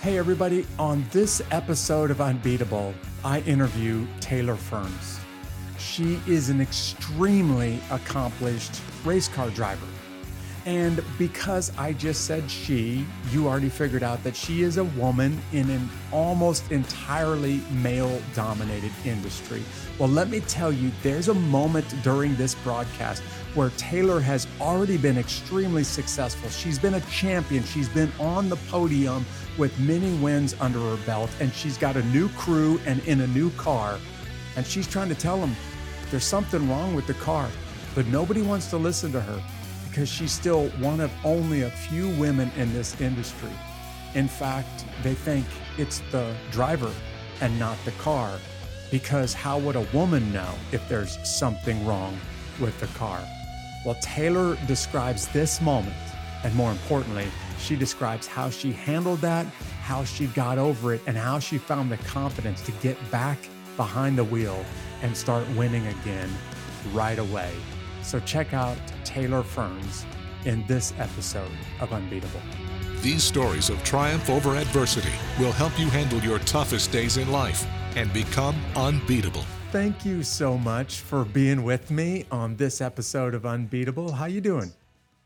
Hey, everybody. On this episode of Unbeatable, I interview Taylor Ferns. She is an extremely accomplished race car driver. And because I just said she, you already figured out that she is a woman in an almost entirely male dominated industry. Well, let me tell you, there's a moment during this broadcast where Taylor has already been extremely successful. She's been a champion, she's been on the podium with many wins under her belt, and she's got a new crew and in a new car. And she's trying to tell them there's something wrong with the car, but nobody wants to listen to her because she's still one of only a few women in this industry. In fact, they think it's the driver and not the car because how would a woman know if there's something wrong with the car? Well, Taylor describes this moment, and more importantly, she describes how she handled that, how she got over it, and how she found the confidence to get back behind the wheel and start winning again right away. So check out Taylor Ferns in this episode of Unbeatable. These stories of triumph over adversity will help you handle your toughest days in life and become unbeatable. Thank you so much for being with me on this episode of Unbeatable. How you doing?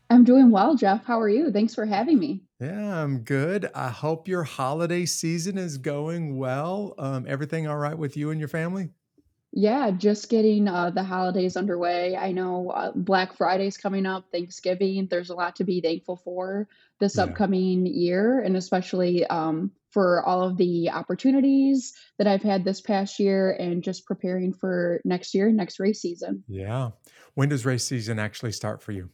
I'm doing well, Jeff. How are you? Thanks for having me. Yeah, I'm good. I hope your holiday season is going well. Um, everything all right with you and your family? Yeah, just getting uh, the holidays underway. I know uh, Black Friday's coming up, Thanksgiving. There's a lot to be thankful for this Yeah. upcoming year, and especially um, for all of the opportunities that I've had this past year and just preparing for next year, next race season. Yeah. When does race season actually start for you?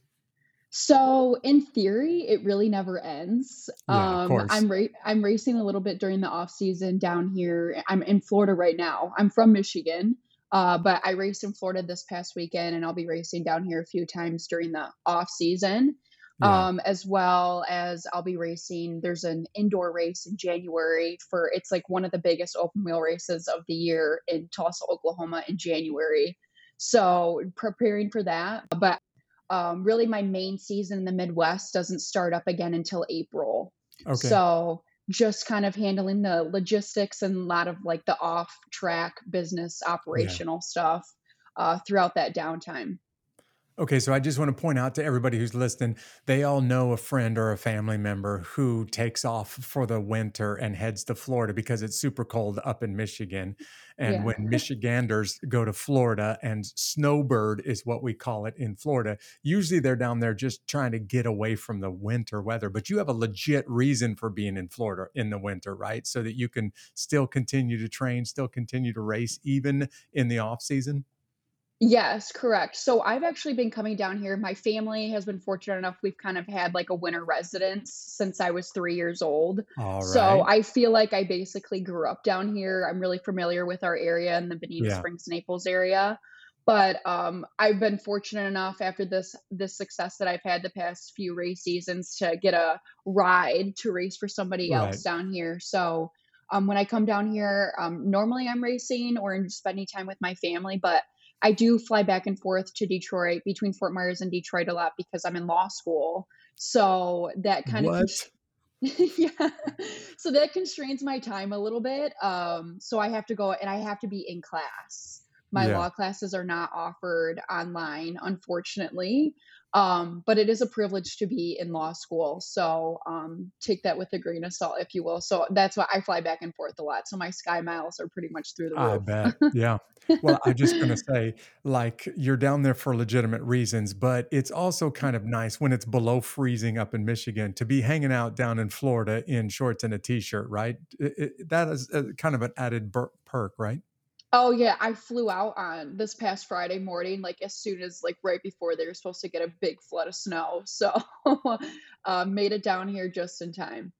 So in theory, it really never ends. Yeah, of Um, course. I'm ra- I'm racing a little bit during the off season down here. I'm in Florida right now. I'm from Michigan, uh, but I raced in Florida this past weekend, and I'll be racing down here a few times during the off season. Yeah. Um, as well as I'll be racing. There's an indoor race in January for it's like one of the biggest open wheel races of the year in Tulsa, Oklahoma in January. So preparing for that, but um, really my main season in the Midwest doesn't start up again until April. Okay. So just kind of handling the logistics and a lot of like the off track business operational stuff uh, throughout that downtime. Okay, so I just want to point out to everybody who's listening, they all know a friend or a family member who takes off for the winter and heads to Florida because it's super cold up in Michigan. And Yeah. when Michiganders go to Florida and snowbird is what we call it in Florida, usually they're down there just trying to get away from the winter weather. But you have a legit reason for being in Florida in the winter, right? So that you can still continue to train, still continue to race even in the off season. Yes, correct. So I've actually been coming down here. My family has been fortunate enough. We've kind of had like a winter residence since I was three years old. All So right. I feel like I basically grew up down here. I'm really familiar with our area in the Bonita Yeah. Springs, Naples area. But um, I've been fortunate enough after this this success that I've had the past few race seasons to get a ride to race for somebody Right. else down here. So um, when I come down here, um, normally I'm racing or spending time with my family, but I do fly back and forth to Detroit between Fort Myers and Detroit a lot because I'm in law school. So that kind of What? yeah. So that constrains my time a little bit. Um, so I have to go and I have to be in class. My Yeah. law classes are not offered online, unfortunately. Um, but it is a privilege to be in law school. So um, take that with a grain of salt, if you will. So that's why I fly back and forth a lot. So my sky miles are pretty much through the roof. I bet. Yeah. Well, I'm just going to say, like, you're down there for legitimate reasons, but it's also kind of nice when it's below freezing up in Michigan to be hanging out down in Florida in shorts and a t shirt, right? It- it- that is a, kind of an added ber- perk, right? Oh yeah, I flew out on this past Friday morning, like as soon as like right before they were supposed to get a big flood of snow. So uh, made it down here just in time.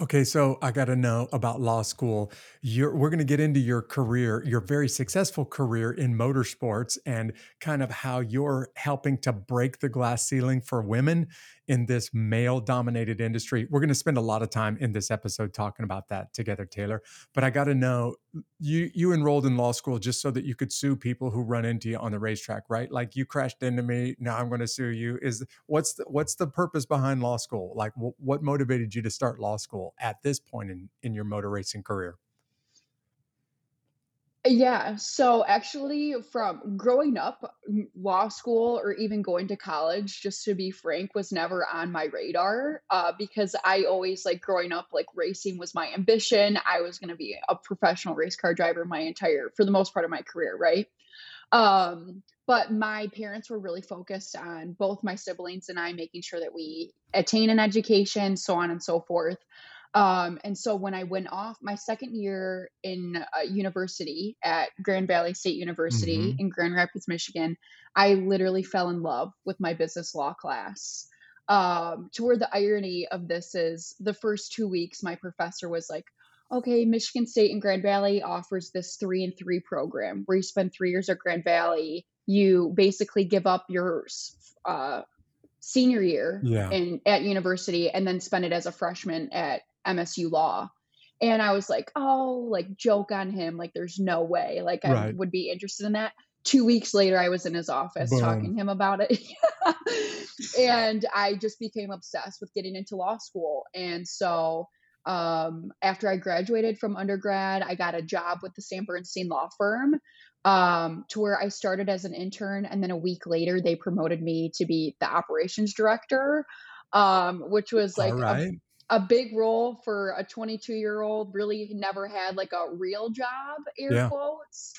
Okay, so I got to know about law school. You're, we're going to get into your career, your very successful career in motorsports, and kind of how you're helping to break the glass ceiling for women in this male dominated industry. We're going to spend a lot of time in this episode talking about that together, Taylor. But I got to know you you enrolled in law school just so that you could sue people who run into you on the racetrack, right? Like you crashed into me, now I'm going to sue you. Is what's the, what's the purpose behind law school? Like what motivated you to start law school at this point in in your motor racing career? Yeah, so actually, from growing up, law school or even going to college, just to be frank, was never on my radar uh, because I always like growing up, like racing was my ambition. I was going to be a professional race car driver my entire, for the most part of my career, right? Um, but my parents were really focused on both my siblings and I making sure that we attain an education, so on and so forth. Um, and so when I went off my second year in uh, university at Grand Valley State University mm-hmm. in Grand Rapids, Michigan, I literally fell in love with my business law class. Um, to where the irony of this is the first two weeks, my professor was like, okay, Michigan State and Grand Valley offers this three and three program where you spend three years at Grand Valley. You basically give up your uh, senior year yeah. in at university and then spend it as a freshman at MSU Law. And I was like, oh, like joke on him. Like, there's no way. Like, I right. would be interested in that. Two weeks later, I was in his office Boom. talking to him about it. and I just became obsessed with getting into law school. And so, um, after I graduated from undergrad, I got a job with the Sam Bernstein Law Firm um, to where I started as an intern. And then a week later, they promoted me to be the operations director, um, which was like right. a, a big role for a 22 year old really never had like a real job air yeah. quotes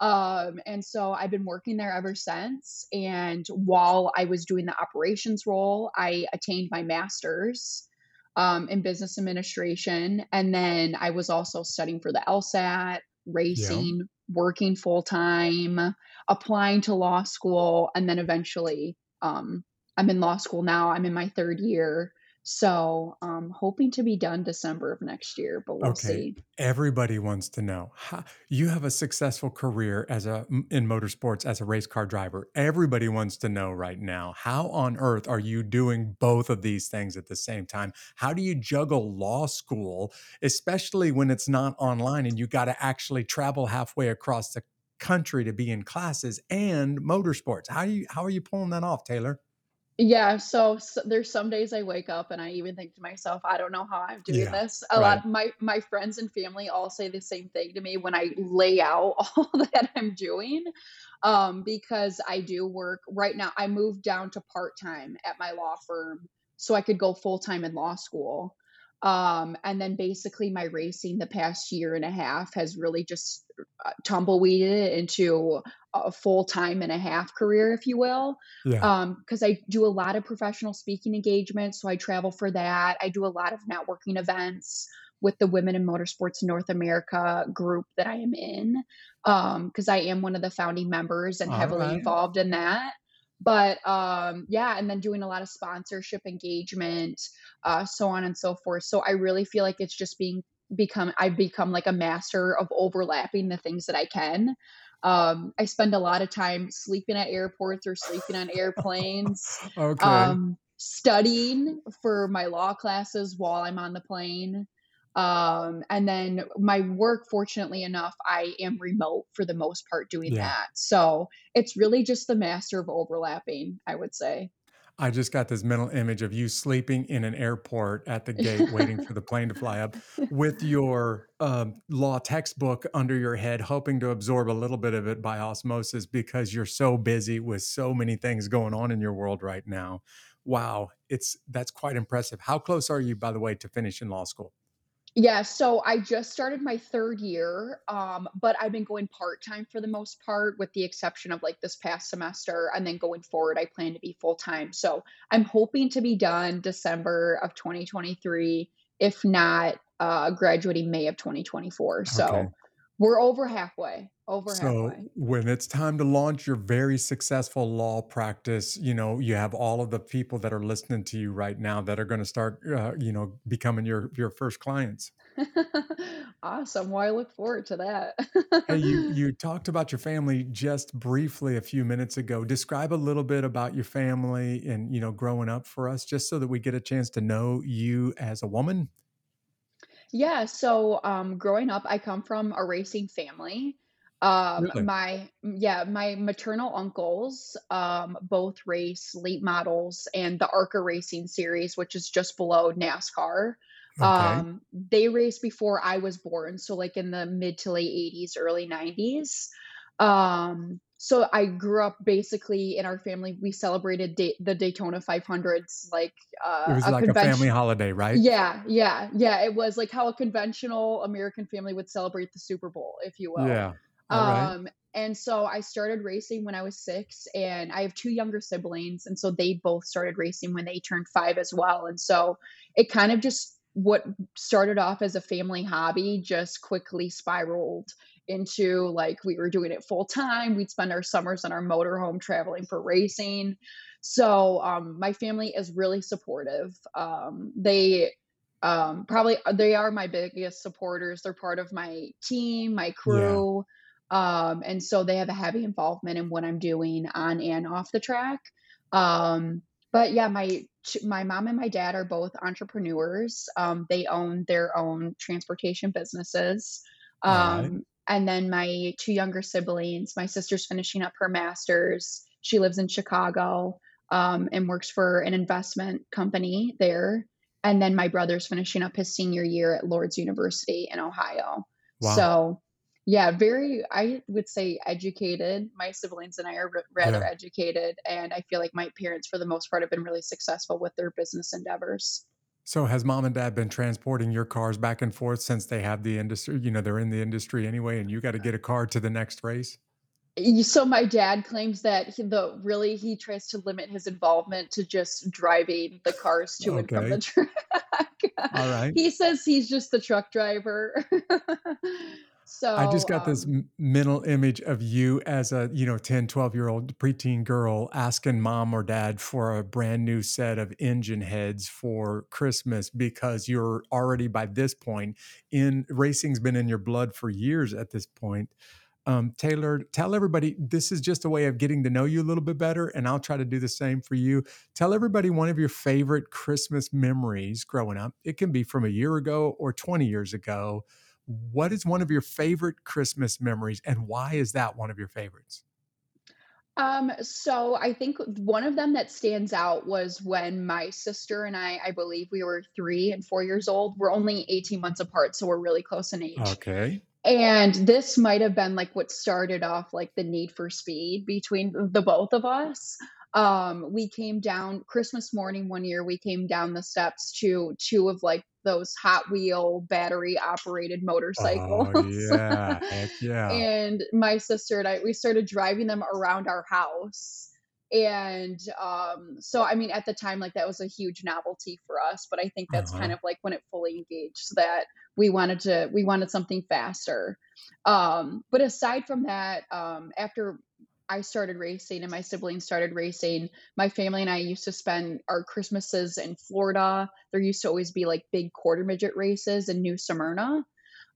um, and so i've been working there ever since and while i was doing the operations role i attained my master's um, in business administration and then i was also studying for the lsat racing yeah. working full-time applying to law school and then eventually um, i'm in law school now i'm in my third year so, um, hoping to be done December of next year, but we'll okay. see. Everybody wants to know how you have a successful career as a in motorsports as a race car driver. Everybody wants to know right now how on earth are you doing both of these things at the same time? How do you juggle law school, especially when it's not online and you got to actually travel halfway across the country to be in classes and motorsports? How do you how are you pulling that off, Taylor? Yeah, so, so there's some days I wake up and I even think to myself, I don't know how I'm doing Yeah, this. A lot of my my friends and family all say the same thing to me when I lay out all that I'm doing. Um, because I do work right now. I moved down to part-time at my law firm so I could go full-time in law school. Um, and then basically my racing the past year and a half has really just uh, tumbleweeded into a full time and a half career, if you will. Yeah. Um, because I do a lot of professional speaking engagements, so I travel for that. I do a lot of networking events with the Women in Motorsports North America group that I am in, um, because I am one of the founding members and All heavily right. involved in that but um yeah and then doing a lot of sponsorship engagement uh so on and so forth so i really feel like it's just being become i've become like a master of overlapping the things that i can um i spend a lot of time sleeping at airports or sleeping on airplanes okay um studying for my law classes while i'm on the plane um, and then my work, fortunately enough, I am remote for the most part doing yeah. that. So it's really just the master of overlapping, I would say. I just got this mental image of you sleeping in an airport at the gate, waiting for the plane to fly up with your um, law textbook under your head, hoping to absorb a little bit of it by osmosis because you're so busy with so many things going on in your world right now. Wow, it's that's quite impressive. How close are you, by the way, to finishing law school? Yeah, so I just started my third year, um, but I've been going part time for the most part, with the exception of like this past semester. And then going forward, I plan to be full time. So I'm hoping to be done December of 2023, if not uh, graduating May of 2024. So We're over halfway. Over So halfway. when it's time to launch your very successful law practice, you know, you have all of the people that are listening to you right now that are going to start, uh, you know, becoming your your first clients. Awesome. Well, I look forward to Hey, you that. you talked about your family just briefly a few minutes ago. Describe a little bit about your family and, you know, growing up for us, just so that we get a chance to know you as a woman. Yeah, so, um, growing up, I come from a racing family. Um, Really? my yeah, my maternal uncles, um, both race late models and the ARCA Racing Series, which is just below NASCAR. Okay. Um, they raced before I was born, so, like, in the mid to late '80s, early '90s. Um, so I grew up basically in our family, we celebrated Day the Daytona 500s like, It uh, was a like a family holiday, right? Yeah, yeah, yeah, it was like how a conventional American family would celebrate the Super Bowl, if you will. Yeah. Alright. Um, and so I started racing when I was 6, and I have 2 younger siblings, and so they both started racing when they turned 5 as well, and so it kind of just what started off as a family hobby just quickly spiraled into, like, we were doing it full time, we'd spend our summers in our motor home traveling for racing. So, um, my family is really supportive. Um, they, um, probably they are my biggest supporters. They're part of my team, my Yeah. crew, um, and so they have a heavy involvement in what I'm doing on and off the track. Um, but yeah, my my mom and my dad are both entrepreneurs. Um, they own their own transportation businesses. Um, and then my 2 younger siblings, my sister's finishing up her master's. She lives in Chicago, um, and works for an investment company there. And then my brother's finishing up his senior year at Lourdes University in Ohio. Wow. So, yeah, very, I would say educated. My siblings and I are rather Yeah. educated, and I feel like my parents, for the most part, have been really successful with their business endeavors. So has mom and dad been transporting your cars back and forth since they have the industry you know, they're in the industry anyway, and you gotta get a car to the next race? So my dad claims that he the really, he tries to limit his involvement to just driving the cars to and from the track. Alright. He says he's just the truck driver. I just got this um m mental image of you as a, you know, 10, twelve-year-old preteen girl asking mom or dad for a brand new set of engine heads for Christmas because you're already by this point in racing's been in your blood for years at this point. Um, Taylor, tell everybody this is just a way of getting to know you a little bit better, and I'll try to do the same for you. Tell everybody one of your favorite Christmas memories growing up. It can be from a year ago or 20 years ago. What is one of your favorite Christmas memories, and why is that one of your favorites? Um, so I think one of them that stands out was when my sister and I I believe we were 3 and 4 years old. We're only 18 months apart, so we're really close in age. Okay. And this might have been, like, what started off, like, the need for speed between the both of us. Um, we came down Christmas morning one year, we came down the steps to 2 of, like, those Hot Wheel battery operated motorcycles. Oh, yeah. Heck yeah. And my sister and I, we started driving them around our house. And, um, so, I mean, at the time, like, that was a huge novelty for us, but I think that's kind Uh-huh. of, like, when it fully engaged that we wanted to we wanted something faster. Um, but aside from that, um, after I started racing and my siblings started racing, my family and I used to spend our Christmases in Florida. There used to always be, like, big quarter midget races in New Smyrna,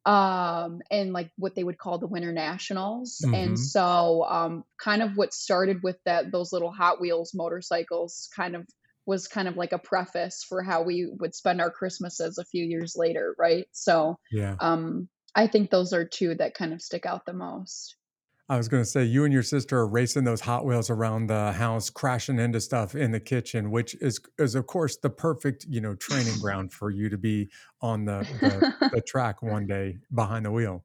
um, and, like, what they would call the Winter Nationals. And Mhm. so, um, kind of what started with that those little Hot Wheels motorcycles kind of was kind of like a preface for how we would spend our Christmases a few years later, right? So, Yeah. um, I think those are 2 that kind of stick out the most. I was gonna say, you and your sister are racing those Hot Wheels around the house, crashing into stuff in the kitchen, which is is, of course, the perfect, you know, training ground for you to be on the the the track one day behind the wheel.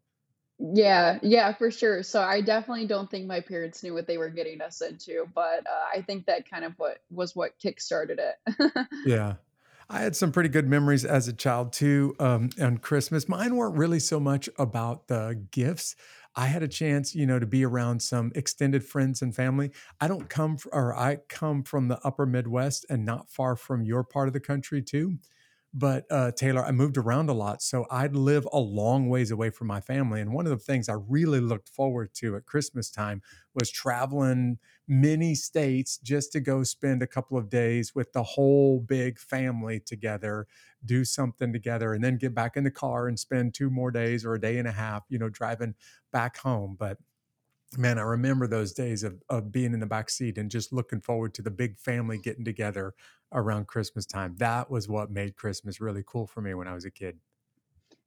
Yeah, yeah, for sure. So I definitely don't think my parents knew what they were getting us into, but, uh, I think that kind of what was what kickstarted it. Yeah. I had some pretty good memories as a child too, um, on Christmas. Mine weren't really so much about the gifts. I had a chance, you know, to be around some extended friends and family. I don't come or I come from the Upper Midwest and not far from your part of the country too. But uh, Taylor, I moved around a lot, so I'd live a long ways away from my family. And one of the things I really looked forward to at Christmas time was traveling many states just to go spend a couple of days with the whole big family together, do something together, and then get back in the car and spend two more days or a day and a half, you know, driving back home. But man, I remember those days of, of being in the back seat and just looking forward to the big family getting together around Christmas time. That was what made Christmas really cool for me when I was a kid.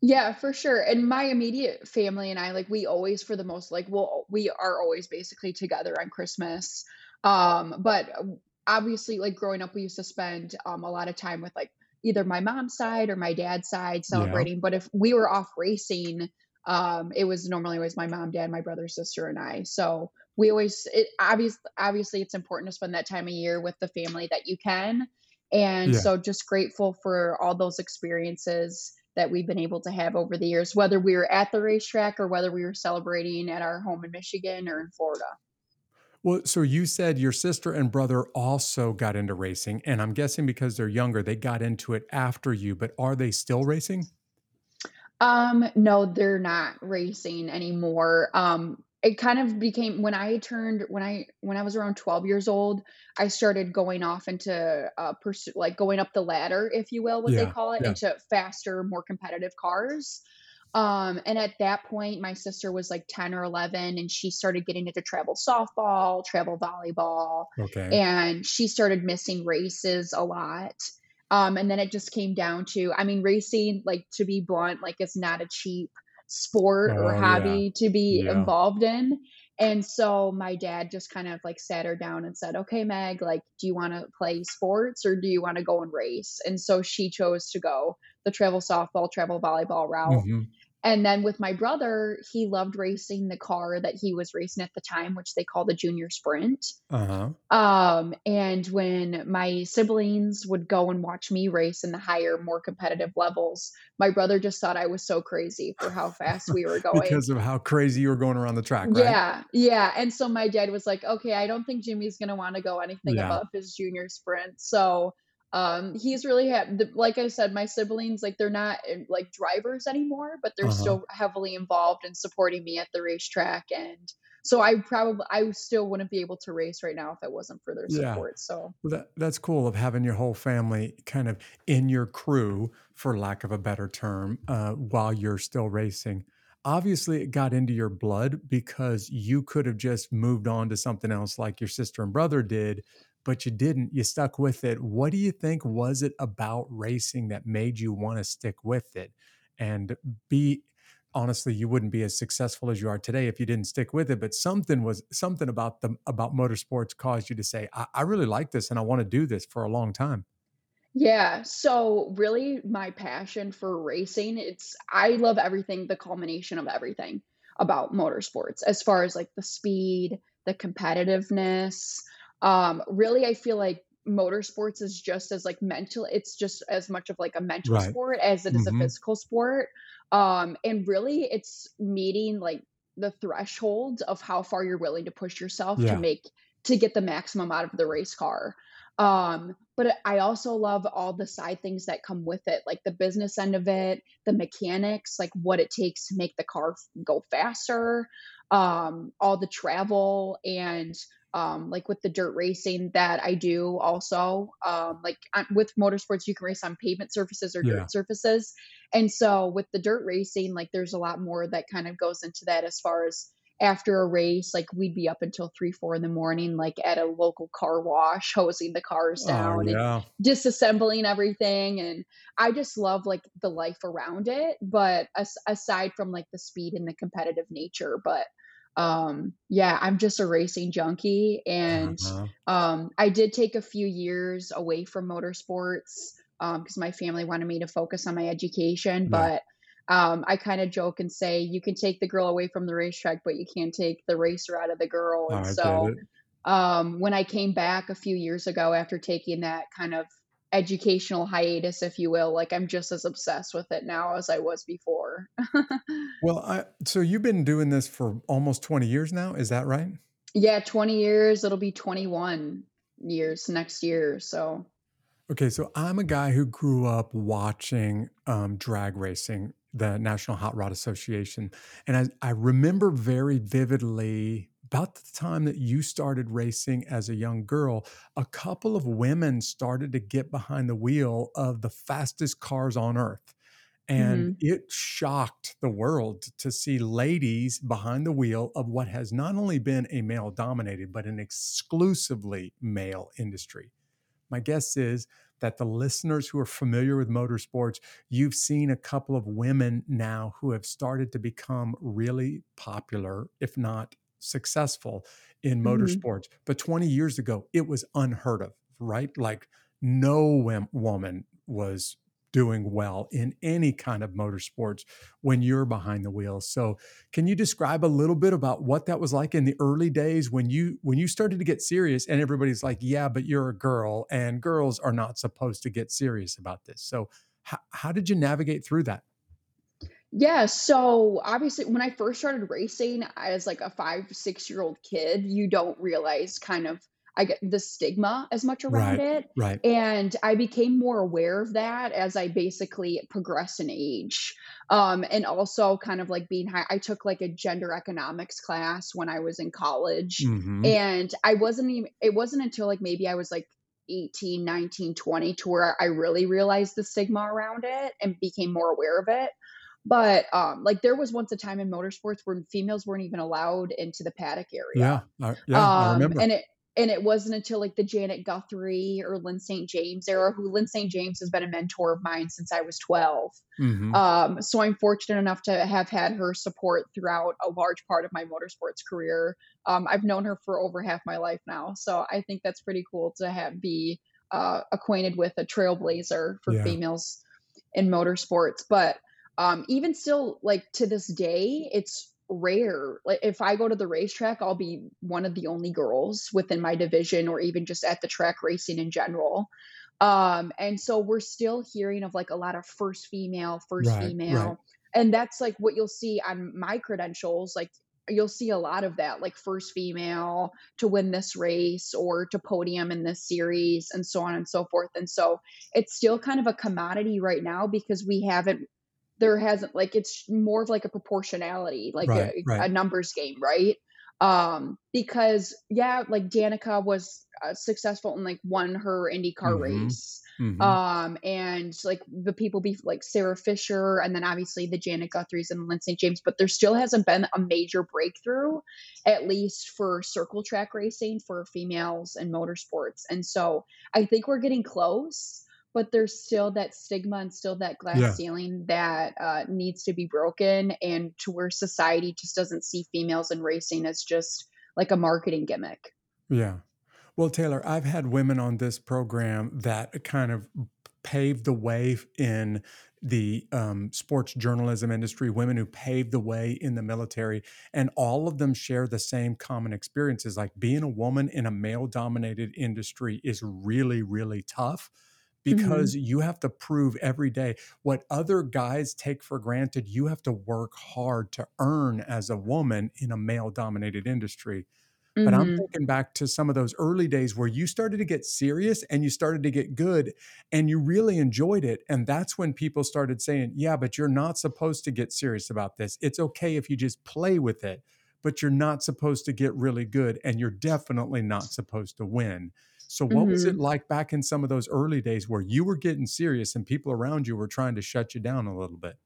Yeah, for sure. And my immediate family and I, like, we always, for the most, like, well, we are always basically together on Christmas. Um, but uh, obviously, like, growing up, we used to spend um, a lot of time with, like, either my mom's side or my dad's side Yeah. celebrating. But if we were off racing, um, it was normally always my mom, dad, my brother, sister, and I. So we always, it obviously, obviously, it's important to spend that time of year with the family that you can. And Yeah. so just grateful for all those experiences that we've been able to have over the years, whether we were at the racetrack or whether we were celebrating at our home in Michigan or in Florida. Well, so you said your sister and brother also got into racing, and I'm guessing because they're younger, they got into it after you, but are they still racing? Um, no, they're not racing anymore. Um, it kind of became when I turned when I when I was around 12 years old, I started going off into uh pursue like going up the ladder, if you will, what they call it, Yeah. into faster, more competitive cars. Um, and at that point, my sister was like 10 or 11, and she started getting into travel softball, travel volleyball, Okay. and she started missing races a lot. Um, and then it just came down to, I mean, racing, like to be blunt, like it's not a cheap sport or Oh, yeah. hobby to be Yeah. involved in. And so my dad just kind of like sat her down and said, Okay, Meg, like, do you want to play sports or do you want to go and race? And so she chose to go the travel softball, travel volleyball route. hmm And then with my brother, he loved racing the car that he was racing at the time, which they call the junior sprint. Uh-huh. Um, and when my siblings would go and watch me race in the higher, more competitive levels, my brother just thought I was so crazy for how fast we were going. Because of how crazy you were going around the track, right? Yeah, yeah. And so my dad was like, okay, I don't think Jimmy's gonna want to go anything Yeah. above his junior sprint. So um he's really happy like i said my siblings like they're not uh, like drivers anymore but they're Uh-huh. still heavily involved in supporting me at the racetrack and so i probably i still wouldn't be able to race right now if it wasn't for their Yeah. support so Well, that that's cool of having your whole family kind of in your crew, for lack of a better term, uh, while you're still racing. Obviously, it got into your blood because you could have just moved on to something else like your sister and brother did, but you didn't. You stuck with it. What do you think was it about racing that made you want to stick with it and be honestly you wouldn't be as successful as you are today if you didn't stick with it but something was something about the about motorsports caused you to say i, I really like this and i want to do this for a long time Yeah, so really my passion for racing, it's I love everything, the culmination of everything about motorsports as far as like the speed, the competitiveness. Um, really I feel like motorsports is just as like mental, it's just as much of like a mental right sport as it is a hmm physical sport. Um, and really it's meeting like the threshold of how far you're willing to push yourself to make to get the maximum out of the race car. Um, but I also love all the side things that come with it, like the business end of it, the mechanics, like what it takes to make the car go faster, um, all the travel and um, like with the dirt racing that I do also, um, like on- with motorsports, you can race on pavement surfaces or yeah dirt surfaces. And so with the dirt racing, like there's a lot more that kind of goes into that as far as after a race, like we'd be up until three, four in the morning, like at a local car wash, hosing the cars oh down and disassembling everything. And I just love like the life around it. But as- aside from like the speed and the competitive nature, but um yeah i'm just a racing junkie and uh-huh. um i did take a few years away from motorsports um because my family wanted me to focus on my education yeah but um, I kind of joke and say you can take the girl away from the racetrack, but you can't take the racer out of the girl. And so um, when I came back a few years ago after taking that kind of educational hiatus, if you will, like I'm just as obsessed with it now as I was before. well i so you've been doing this for almost 20 years now is that right yeah, 20 years, it'll be 21 years next year. So Okay, so I'm a guy who grew up watching um, drag racing, the National Hot Rod Association. And I, I remember very vividly about the time that you started racing as a young girl, a couple of women started to get behind the wheel of the fastest cars on earth. And hmm it shocked the world to see ladies behind the wheel of what has not only been a male dominated, but an exclusively male industry. My guess is that the listeners who are familiar with motorsports, you've seen a couple of women now who have started to become really popular, if not successful, in hmm motorsports. But 20 years ago, it was unheard of, right? Like no wom- woman was doing well in any kind of motorsports when you're behind the wheel. So, can you describe a little bit about what that was like in the early days when you when you started to get serious and everybody's like, "Yeah, but you're a girl and girls are not supposed to get serious about this." So, how, how did you navigate through that? Yeah, so obviously, when I first started racing as like a five, six year old kid, you don't realize kind of I get the stigma as much around Right, it. right. And I became more aware of that as I basically progressed in age. Um, and also kind of like being high, I took like a gender economics class when I was in college. hmm And I wasn't even, it wasn't until like maybe I was like 18, 19, 20, to where I really realized the stigma around it and became more aware of it. But, um, like, there was once a time in motorsports where females weren't even allowed into the paddock area. Yeah, I, yeah, I Um, remember. and it and it wasn't until, like, the Janet Guthrie or Lyn St. James era, who Lyn St. James has been a mentor of mine since I was 12. hmm Um, so I'm fortunate enough to have had her support throughout a large part of my motorsports career. Um, I've known her for over half my life now, so I think that's pretty cool to have be, uh, acquainted with a trailblazer for Yeah, females in motorsports. But um, even still, like to this day, it's rare. Like if I go to the racetrack, I'll be one of the only girls within my division or even just at the track racing in general. Um, and so we're still hearing of like a lot of first female, first right, right. female. And that's like what you'll see on my credentials. Like you'll see a lot of that, like first female to win this race or to podium in this series and so on and so forth. And so it's still kind of a commodity right now because we haven't there hasn't like it's more of like a proportionality, like Right, a, right. a numbers game, right? Um, because yeah, like Danica was uh, successful and like won her IndyCar hmm race. hmm Um, and like the people be like Sarah Fisher and then obviously the Janet Guthries and Lyn St. James, but there still hasn't been a major breakthrough, at least for circle track racing for females and motorsports. And so I think we're getting close but there's still that stigma and still that glass Yeah, ceiling that uh, needs to be broken and to where society just doesn't see females in racing as just like a marketing gimmick yeah. Well, Taylor, I've had women on this program that kind of paved the way in the um, sports journalism industry, women who paved the way in the military, and all of them share the same common experiences. Like being a woman in a male dominated industry is really, really tough hmm because you have to prove every day what other guys take for granted, you have to work hard to earn as a woman in a male dominated industry. But I'm hmm thinking back to some of those early days where you started to get serious and you started to get good and you really enjoyed it. And that's when people started saying, Yeah, but you're not supposed to get serious about this. It's okay if you just play with it, but you're not supposed to get really good and you're definitely not supposed to win. So, what was it hmm like back in some of those early days where you were getting serious and people around you were trying to shut you down a little bit?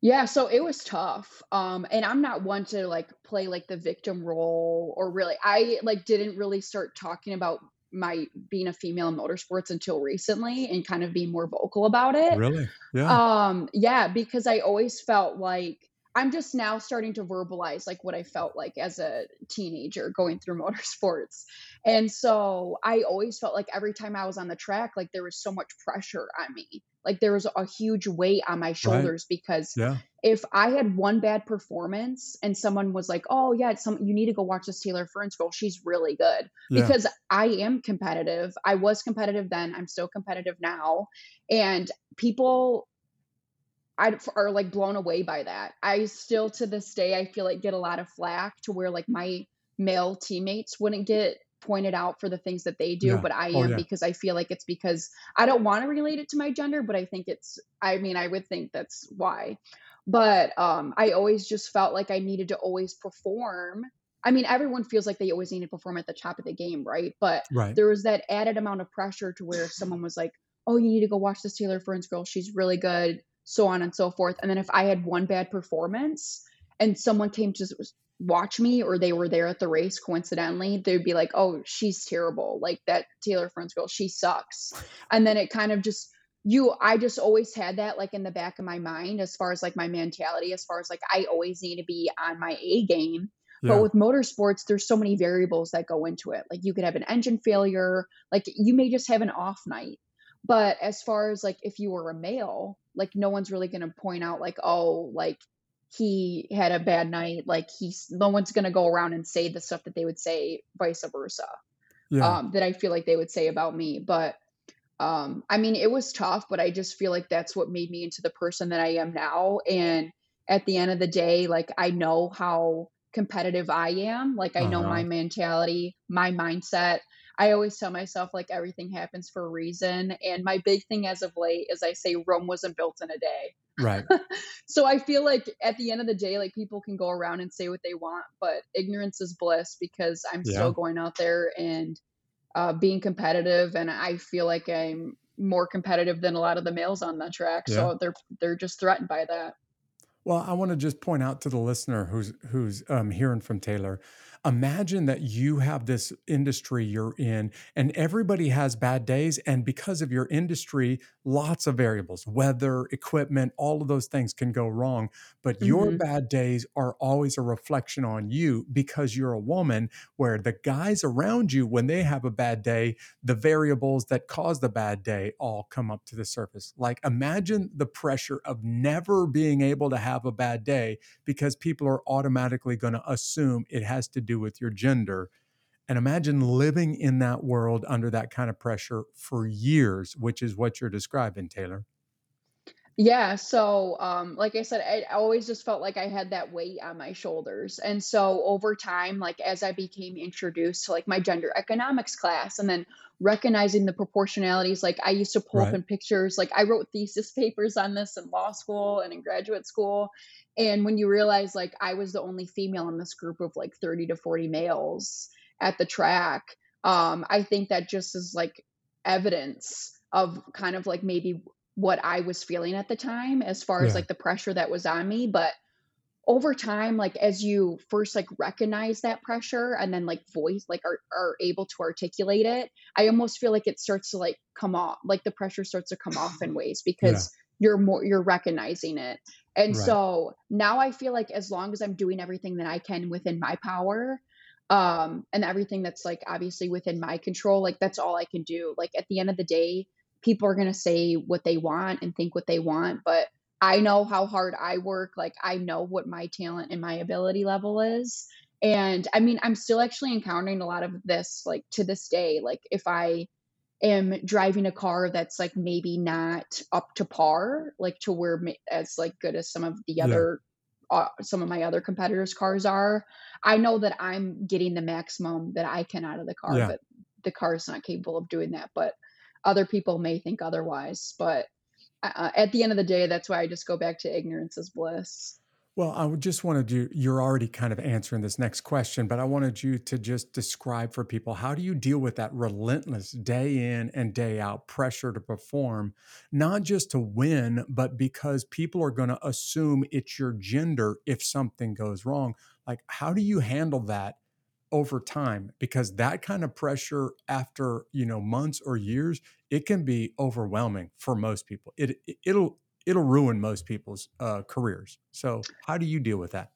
Yeah, so it was tough. Um, and I'm not one to like play like the victim role or really I like didn't really start talking about my being a female in motorsports until recently and kind of being more vocal about it. Really? Yeah. Um, yeah, because I always felt like I'm just now starting to verbalize like what I felt like as a teenager going through motorsports. And so I always felt like every time I was on the track, like there was so much pressure on me. Like there was a huge weight on my Right. shoulders because Yeah. if I had one bad performance and someone was like, "Oh yeah, it's some you need to go watch this Taylor Ferns girl. She's really good." Yeah. Because I am competitive. I was competitive then. I'm still competitive now. And people I are like blown away by that. I still to this day I feel like get a lot of flack to where like my male teammates wouldn't get pointed out for the things that they do, Yeah. but I Oh, am yeah. because I feel like it's because I don't want to relate it to my gender, but I think it's I mean, I would think that's why. But um I always just felt like I needed to always perform. I mean, everyone feels like they always need to perform at the top of the game, right? But Right. there was that added amount of pressure to where someone was like, "Oh, you need to go watch this Taylor Ferns girl. She's really good," so on and so forth. And then if I had one bad performance and someone came to watch me or they were there at the race coincidentally, they'd be like, "Oh, she's terrible. Like that Taylor Ferns girl, she sucks." And then it kind of just you I just always had that like in the back of my mind as far as like my mentality as far as like I always need to be on my A game Yeah. but with motorsports, there's so many variables that go into it. Like you could have an engine failure, like you may just have an off night. But as far as like if you were a male, like no one's really going to point out like, oh, like he had a bad night. Like he's no one's going to go around and say the stuff that they would say vice versa. Yeah. Um, that I feel like they would say about me. But um, I mean, it was tough, but I just feel like that's what made me into the person that I am now. And at the end of the day, like I know how competitive I am. Like I know Uh-huh. my mentality, my mindset. I always tell myself like everything happens for a reason. And my big thing as of late is I say Rome wasn't built in a day. Right. So I feel like at the end of the day, like people can go around and say what they want, but ignorance is bliss because I'm Yeah. still going out there and uh, being competitive, and I feel like I'm more competitive than a lot of the males on the track. Yeah. So they're they're just threatened by that. Well, I want to just point out to the listener who's who's um, hearing from Taylor. Imagine that you have this industry you're in, and everybody has bad days. And because of your industry, lots of variables, weather, equipment, all of those things can go wrong. But your hmm bad days are always a reflection on you because you're a woman, where the guys around you, when they have a bad day, the variables that cause the bad day all come up to the surface. Like, imagine the pressure of never being able to have a bad day because people are automatically going to assume it has to do with your gender. And imagine living in that world under that kind of pressure for years, which is what you're describing, Taylor. Yeah, so um like I said, I always just felt like I had that weight on my shoulders. And so over time, like as I became introduced to like my gender economics class and then recognizing the proportionalities, like I used to pull up in pictures, like I wrote thesis papers on this in law school and in graduate school. And when you realize like I was the only female in this group of like 30 to 40 males at the track, um, I think that just is like evidence of kind of like maybe what I was feeling at the time as far as like the pressure that was on me. But over time, like as you first like recognize that pressure and then like voice like are, are able to articulate it, I almost feel like it starts to like come off, like the pressure starts to come off in ways Yeah. because you're more you're recognizing it. And Right. so now I feel like as long as I'm doing everything that I can within my power, um, and everything that's like obviously within my control, like that's all I can do. Like at the end of the day, people are gonna say what they want and think what they want, but I know how hard I work. Like I know what my talent and my ability level is. And I mean, I'm still actually encountering a lot of this like to this day. Like if I am driving a car that's like maybe not up to par, like to where as like good as some of the Yeah. other uh, some of my other competitors' cars are. I know that I'm getting the maximum that I can out of the car, Yeah. but the car is not capable of doing that. But other people may think otherwise. But uh, at the end of the day, that's why I just go back to ignorance is bliss. Well, I would just wanted you, you're already kind of answering this next question, but I wanted you to just describe for people how do you deal with that relentless day in and day out pressure to perform, not just to win, but because people are going to assume it's your gender if something goes wrong. Like, how do you handle that over time? Because that kind of pressure after, you know, months or years, it can be overwhelming for most people. It, it it'll it'll ruin most people's uh, careers. So, how do you deal with that?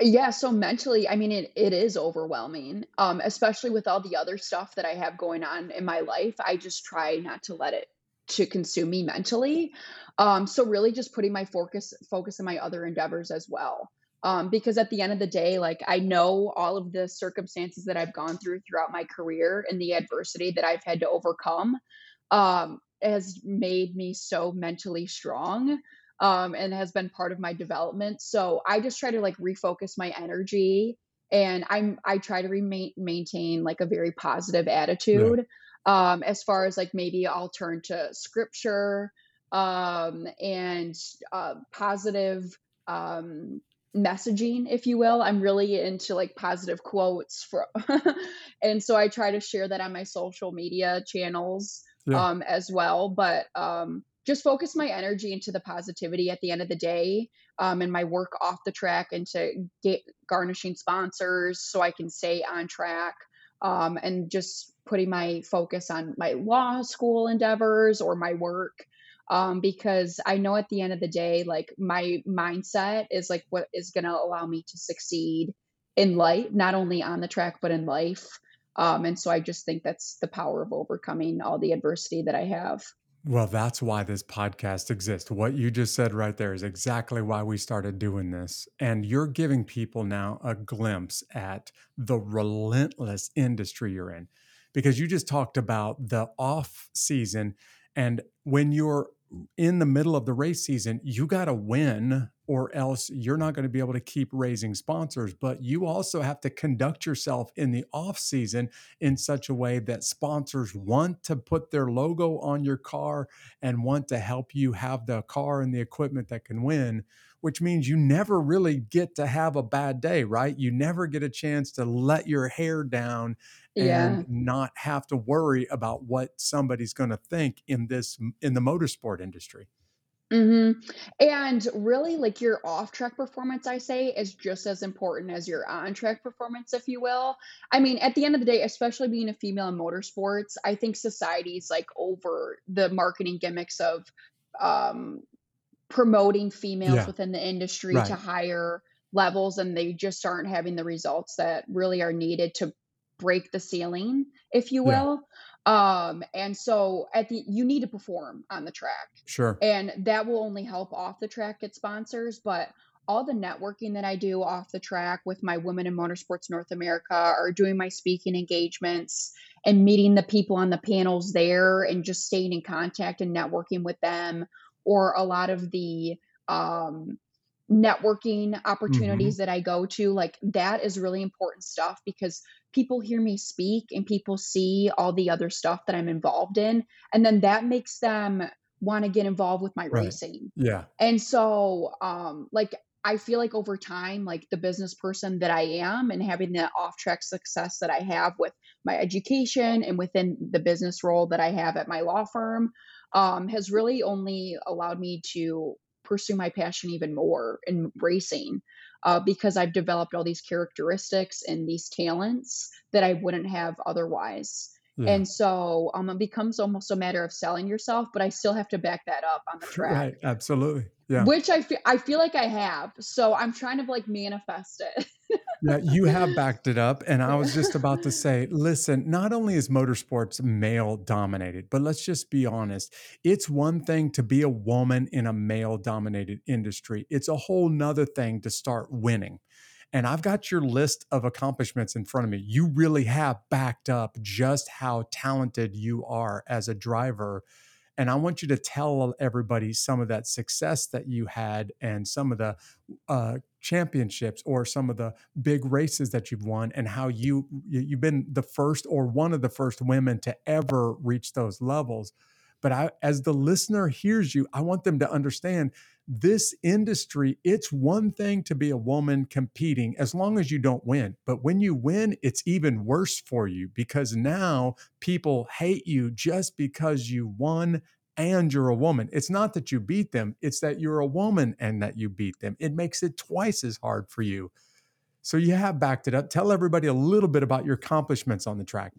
Yeah, so mentally, I mean, it, it is overwhelming, um, especially with all the other stuff that I have going on in my life. I just try not to let it to consume me mentally. Um, so really just putting my focus focus in my other endeavors as well. Um, because at the end of the day, like I know all of the circumstances that I've gone through throughout my career and the adversity that I've had to overcome um, has made me so mentally strong um, and has been part of my development. So I just try to like refocus my energy and I'm I try to remain maintain like a very positive attitude. Yeah. Um, as far as like maybe I'll turn to scripture um, and uh, positive um, messaging, if you will. I'm really into like positive quotes for, and so I try to share that on my social media channels yeah. um, as well. But um, just focus my energy into the positivity at the end of the day um, and my work off the track into get garnishing sponsors so I can stay on track um, and just putting my focus on my law school endeavors or my work um, because I know at the end of the day, like my mindset is like what is going to allow me to succeed in life, not only on the track, but in life. Um, and so I just think that's the power of overcoming all the adversity that I have. Well, that's why this podcast exists. What you just said right there is exactly why we started doing this. And you're giving people now a glimpse at the relentless industry you're in because you just talked about the off season. And when you're in the middle of the race season, you got to win or else you're not going to be able to keep raising sponsors. But you also have to conduct yourself in the off season in such a way that sponsors want to put their logo on your car and want to help you have the car and the equipment that can win which means you never really get to have a bad day, right? You never get a chance to let your hair down and yeah. not have to worry about what somebody's going to think in this in the motorsport industry. Mm-hmm. And really, like your off track performance, I say, is just as important as your on track performance, if you will. I mean, at the end of the day, especially being a female in motorsports, I think society's like over the marketing gimmicks of um, promoting females yeah. within the industry right. to higher levels, and they just aren't having the results that really are needed to break the ceiling, if you will. Yeah. Um, and so at the you need to perform on the track. Sure. And that will only help off the track get sponsors, but all the networking that I do off the track with my Women in Motorsports North America or doing my speaking engagements and meeting the people on the panels there and just staying in contact and networking with them or a lot of the um, networking opportunities mm-hmm. that I go to, like that is really important stuff because people hear me speak and people see all the other stuff that I'm involved in. And then that makes them want to get involved with my right. racing. Yeah. And so, um, like, I feel like over time, like the business person that I am and having the off track success that I have with my education and within the business role that I have at my law firm um, has really only allowed me to pursue my passion even more in racing uh, because I've developed all these characteristics and these talents that I wouldn't have otherwise. Yeah. And so um, it becomes almost a matter of selling yourself, but I still have to back that up on the track. Right, absolutely. Yeah. Which I feel I feel like I have. So I'm trying to like manifest it. yeah, you have backed it up. And I was just about to say, listen, not only is motorsports male dominated, but let's just be honest. It's one thing to be a woman in a male dominated industry. It's a whole nother thing to start winning. And I've got your list of accomplishments in front of me. You really have backed up just how talented you are as a driver. And I want you to tell everybody some of that success that you had and some of the uh, championships or some of the big races that you've won and how you you've been the first or one of the first women to ever reach those levels. But I, as the listener hears you, I want them to understand this industry, it's one thing to be a woman competing as long as you don't win. But when you win, it's even worse for you because now people hate you just because you won and you're a woman. It's not that you beat them, it's that you're a woman and that you beat them. It makes it twice as hard for you. So you have backed it up. Tell everybody a little bit about your accomplishments on the track.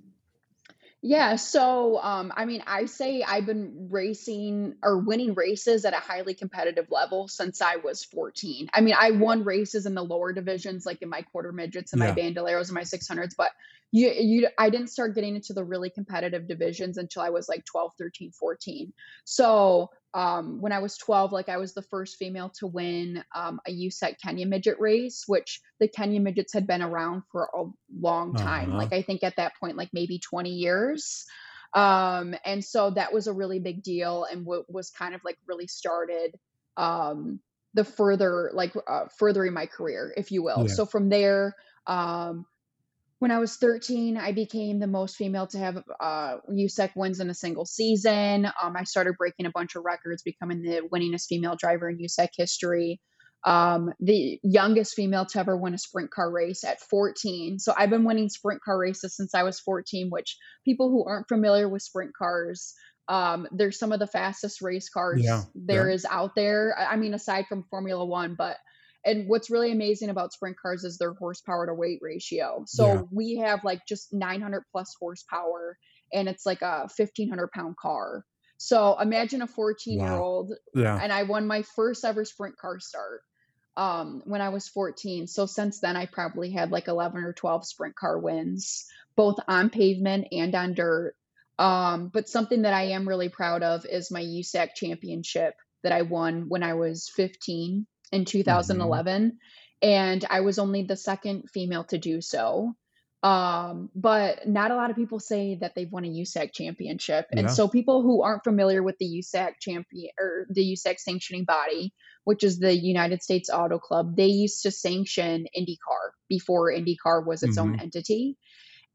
Yeah, so um, I mean, I say I've been racing or winning races at a highly competitive level since I was 14. I mean, I won races in the lower divisions, like in my quarter midgets and yeah. my bandoleros and my 600s, but you, you, I didn't start getting into the really competitive divisions until I was like 12, 13, 14. So um, when I was 12, like I was the first female to win um, a USAC Kenyon midget race, which the Kenyon midgets had been around for a long time. Uh-huh. Like I think at that point, like maybe 20 years. Um, and so that was a really big deal and what was kind of like really started um, the further, like uh, furthering my career, if you will. Yeah. So from there, Um, when I was 13, I became the most female to have uh, USAC wins in a single season. Um, I started breaking a bunch of records, becoming the winningest female driver in USAC history. Um, the youngest female to ever win a sprint car race at 14. So I've been winning sprint car races since I was 14, which people who aren't familiar with sprint cars, um, they're some of the fastest race cars Yeah. there Yeah. is out there. I I mean, aside from Formula One, but and what's really amazing about sprint cars is their horsepower to weight ratio. So Yeah. we have like just 900 plus horsepower, and it's like a 1500 pound car. So imagine a 14 year old, Yeah. and I won my first ever sprint car start um, when I was 14. So since then, I probably had like 11 or 12 sprint car wins, both on pavement and on dirt. Um, but something that I am really proud of is my USAC championship that I won when I was 15 in hmm 2011. And I was only the second female to do so. Um, but not a lot of people say that they've won a USAC championship. And Yeah. so people who aren't familiar with the USAC champion or the USAC sanctioning body, which is the United States Auto Club, they used to sanction IndyCar before IndyCar was its own hmm entity.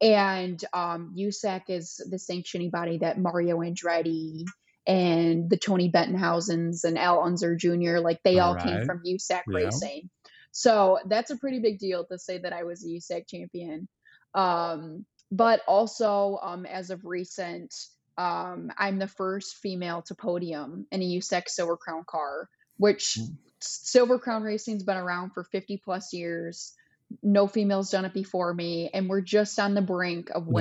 And um, USAC is the sanctioning body that Mario Andretti and the Tony Bettenhausens and Al Unser Jr. like they All all came from USAC Yeah. racing. So that's a pretty big deal to say that I was a USAC champion. Um, but also, um, as of recent, um, I'm the first female to podium in a USAC Silver Crown car, which Mm. Silver Crown racing's been around for 50 plus years. No females done it before me, and we're just on the brink of Yeah.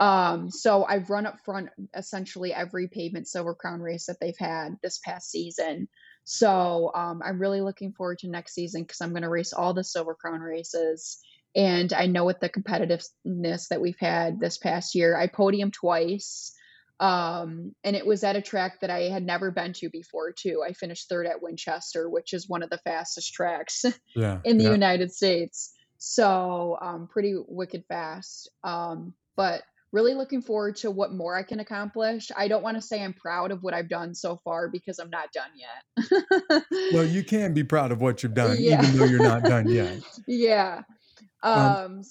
Um, so I've run up front essentially every pavement Silver Crown race that they've had this past season. So um, I'm really looking forward to next season because I'm going to race all the Silver Crown races. And I know with the competitiveness that we've had this past year, I podiumed twice. Um, and it was at a track that I had never been to before, too. I finished third at Winchester, which is one of the fastest tracks Yeah. in the Yeah. United States. So um, pretty wicked fast. Um, but really looking forward to what more I can accomplish. I don't want to say I'm proud of what I've done so far because I'm not done yet. Well, you can be proud of what you've done, yeah. even though you're not done yet. yeah. Um, Um,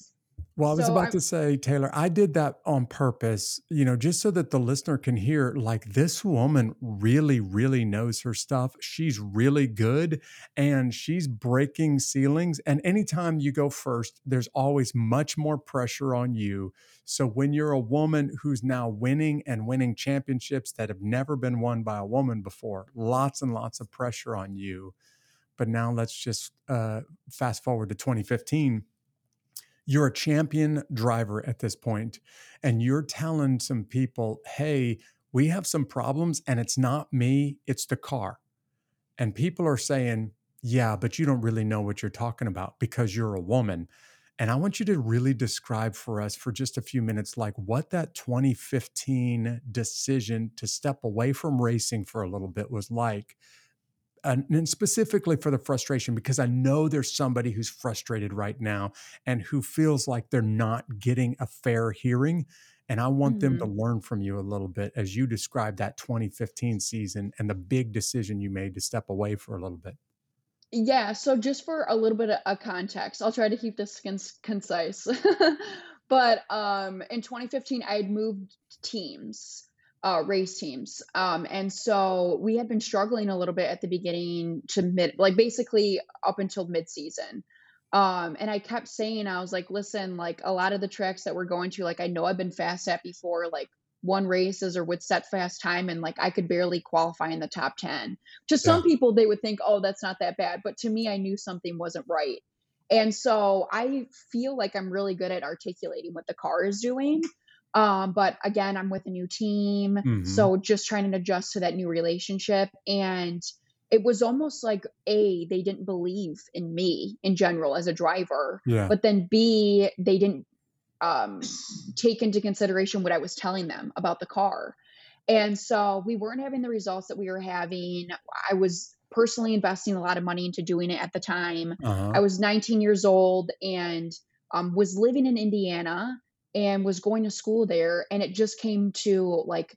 Well, I was so about I'm, to say, Taylor, I did that on purpose, you know, just so that the listener can hear like this woman really, really knows her stuff. She's really good and she's breaking ceilings. And anytime you go first, there's always much more pressure on you. So when you're a woman who's now winning and winning championships that have never been won by a woman before, lots and lots of pressure on you. But now let's just uh, fast forward to 2015 you're a champion driver at this point and you're telling some people hey we have some problems and it's not me it's the car. And people are saying yeah but you don't really know what you're talking about because you're a woman. And i want you to really describe for us for just a few minutes like what that 2015 decision to step away from racing for a little bit was like and and specifically for the frustration because I know there's somebody who's frustrated right now and who feels like they're not getting a fair hearing. And I want them to mhm. learn from you a little bit as you describe that 2015 season and the big decision you made to step away for a little bit. Yeah, so just for a little bit of context, I'll try to keep this cons concise. But um, in 2015, I had moved teams, uh, race teams. Um, and so we had been struggling a little bit at the beginning to mid, like basically up until mid-season. Um, and I kept saying, I was like, listen, like a lot of the tracks that we're going to, like I know I've been fast at before, like won races or would set fast time and like I could barely qualify in the top 10. To Yeah. some people, they would think, oh, that's not that bad. But to me, I knew something wasn't right. And so I feel like I'm really good at articulating what the car is doing. Um, but again, I'm with a new team. hmm So just trying to adjust to that new relationship. And it was almost like A, they didn't believe in me in general as a driver. Yeah. But then B, they didn't um, take into consideration what I was telling them about the car. And so we weren't having the results that we were having. I was personally investing a lot of money into doing it at the time. Uh huh. I was 19 years old and um, was living in Indiana and was going to school there. And it just came to like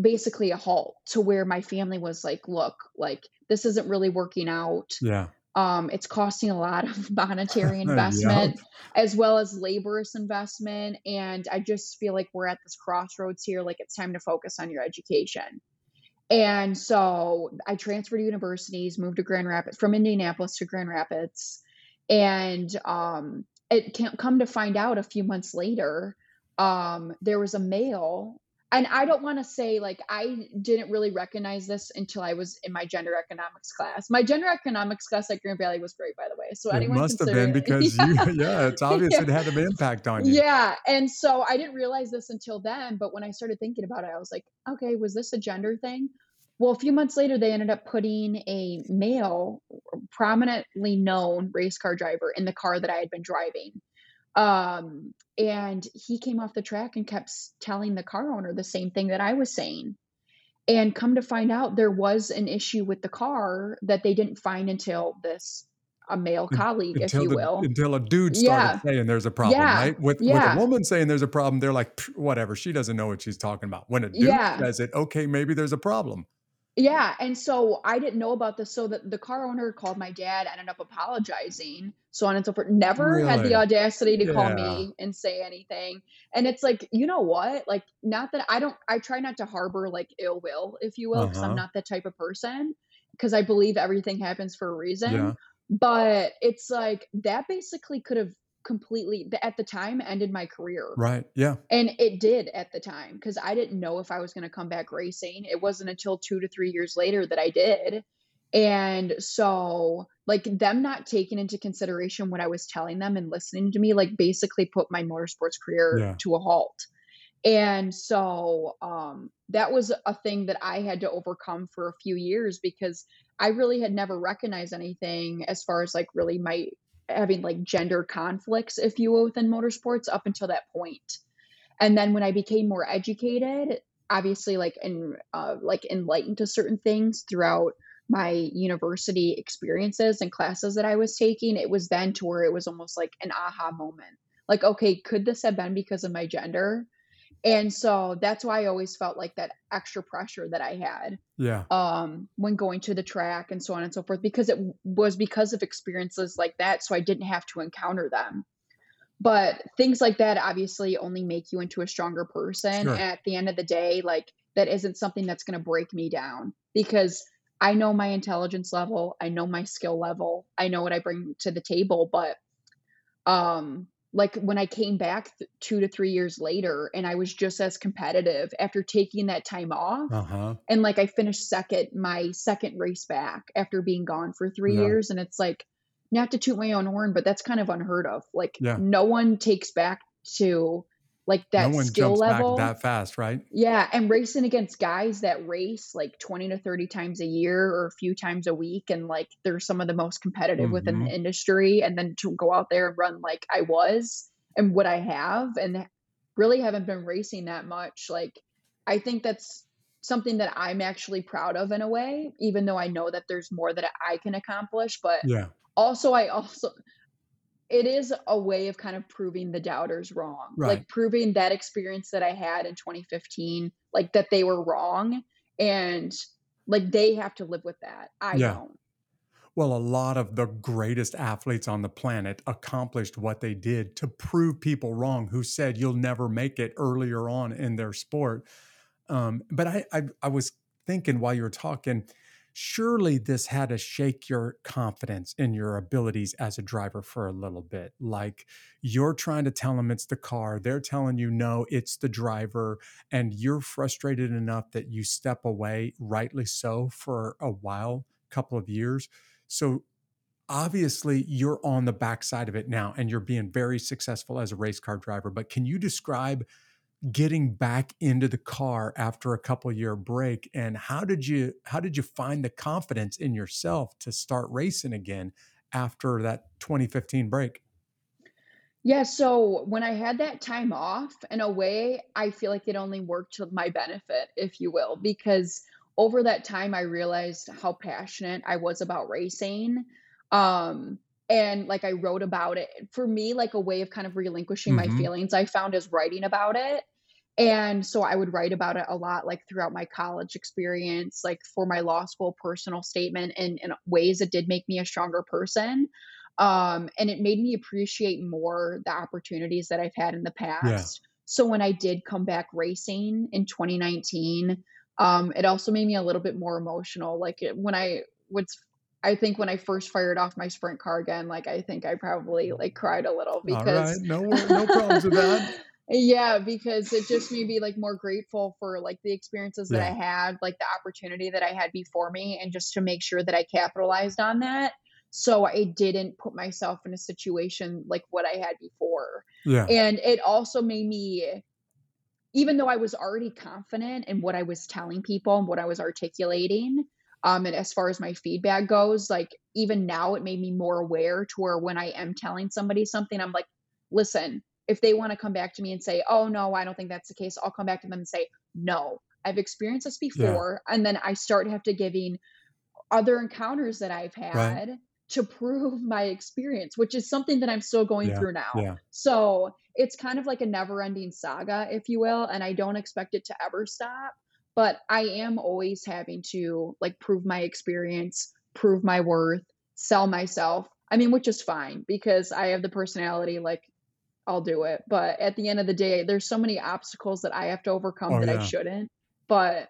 basically a halt to where my family was like, look, like this isn't really working out. Yeah. Um, it's costing a lot of monetary investment as well as laborious investment. And I just feel like we're at this crossroads here. Like it's time to focus on your education. And so I transferred to universities, moved to Grand Rapids from Indianapolis to Grand Rapids. And um, it can't come to find out a few months later, um, there was a male. And I don't want to say like I didn't really recognize this until I was in my gender economics class. My gender economics class at Grand Valley was great, by the way. So It anyone must have been because yeah, you, yeah, it's obvious yeah. it had an impact on you. Yeah, and so I didn't realize this until then, but when I started thinking about it, I was like, okay, was this a gender thing? Well, a few months later, they ended up putting a male, prominently known race car driver in the car that I had been driving. Um, and he came off the track and kept telling the car owner the same thing that I was saying. And come to find out, there was an issue with the car that they didn't find until this a male colleague, if Until you the will. until a dude started Yeah, saying there's a problem, yeah, right? With with a woman saying there's a problem, they're like, whatever, she doesn't know what she's talking about. When a dude Yeah. says it, okay, maybe there's a problem. Yeah, and so I didn't know about this. So the, the car owner called my dad, ended up apologizing, so on and so forth. Never had the audacity to call me and say anything. And it's like, you know what? Like, not that I don't, I try not to harbor like ill will, if you will, because I'm Uh-huh. not that type of person, because I believe everything happens for a Yeah. reason. But it's like that basically could have completely, at the time, ended my career. Right. Yeah. And it did at the time because I didn't know if I was going to come back racing. It wasn't until two to three years later that I did. And so, like, them not taking into consideration what I was telling them and listening to me, like, basically put my motorsports career Yeah. to a halt. And so, um, that was a thing that I had to overcome for a few years because I really had never recognized anything as far as like really my having like gender conflicts, if you will, within motorsports up until that point. And then when I became more educated, obviously like and uh, like enlightened to certain things throughout my university experiences and classes that I was taking, it was then to where it was almost like an aha moment. Like, okay, could this have been because of my gender? And so that's why I always felt like that extra pressure that I had Yeah. um, when going to the track and so on and so forth, because it was because of experiences like that. So I didn't have to encounter them. But things like that obviously only make you into a stronger person. Sure. At the end of the day, like that isn't something that's going to break me down because I know my intelligence level, I know my skill level, I know what I bring to the table. But um, like when I came back th- two to three years later and I was just as competitive after taking that time off Uh-huh. and like I finished second my second race back after being gone for three Yeah. years and it's like not to toot my own horn but that's kind of unheard of like Yeah. no one takes back to like No that one skill level that fast, right? yeah and racing against guys that race like 20 to 30 times a year or a few times a week and like they're some of the most competitive within hmm the industry and then to go out there and run like I was and what I have and really haven't been racing that much like I think that's something that I'm actually proud of in a way even though I know that there's more that I can accomplish but Yeah. also I also it is a way of kind of proving the doubters wrong Right. like proving that experience that i had in 2015 like that they were wrong and like they have to live with that i Yeah. don't Well, a lot of the greatest athletes on the planet accomplished what they did to prove people wrong who said you'll never make it earlier on in their sport. Um, but I, I, I was thinking while you were talking, surely this had to shake your confidence in your abilities as a driver for a little bit. Like you're trying to tell them it's the car, they're telling you no, it's the driver, and you're frustrated enough that you step away, rightly so, for a while, couple of years. So obviously you're on the backside of it now and you're being very successful as a race car driver. But can you describe getting back into the car after a couple year break and how did you how did you find the confidence in yourself to start racing again after that 2015 break? yeah so when i had that time off in a way i feel like it only worked to my benefit if you will because over that time i realized how passionate i was about racing um and like i wrote about it for me like a way of kind of relinquishing my hmm feelings i found is writing about it and so I would write about it a lot, like throughout my college experience, like for my law school personal statement, and in ways that did make me a stronger person. Um, and it made me appreciate more the opportunities that I've had in the Yeah. past. So when I did come back racing in 2019, um, it also made me a little bit more emotional. Like it, when I was, I think when I first fired off my sprint car again, like I think I probably mm. like cried a little All right. because No, no problems with that. yeah, because it just made me like more grateful for like the experiences that I had, like the opportunity that I had before me, and just to make sure that I capitalized on that. So I didn't put myself in a situation like what I had before. Yeah. And it also made me, even though I was already confident in what I was telling people and what I was articulating, um, and as far as my feedback goes, like even now it made me more aware to where when I am telling somebody something, I'm like, listen, if they want to come back to me and say, oh no, I don't think that's the case, I'll come back to them and say, no, I've experienced this Yeah. before. And then I start have to giving other encounters that I've Right. had to prove my experience, which is something that I'm still going Yeah. through now. Yeah. So it's kind of like a never ending saga, if you will. And I don't expect it to ever stop. But I am always having to like prove my experience, prove my worth, sell myself. I mean, which is fine because I have the personality, like, I'll do it. But at the end of the day, there's so many obstacles that I have to overcome Oh that I shouldn't. But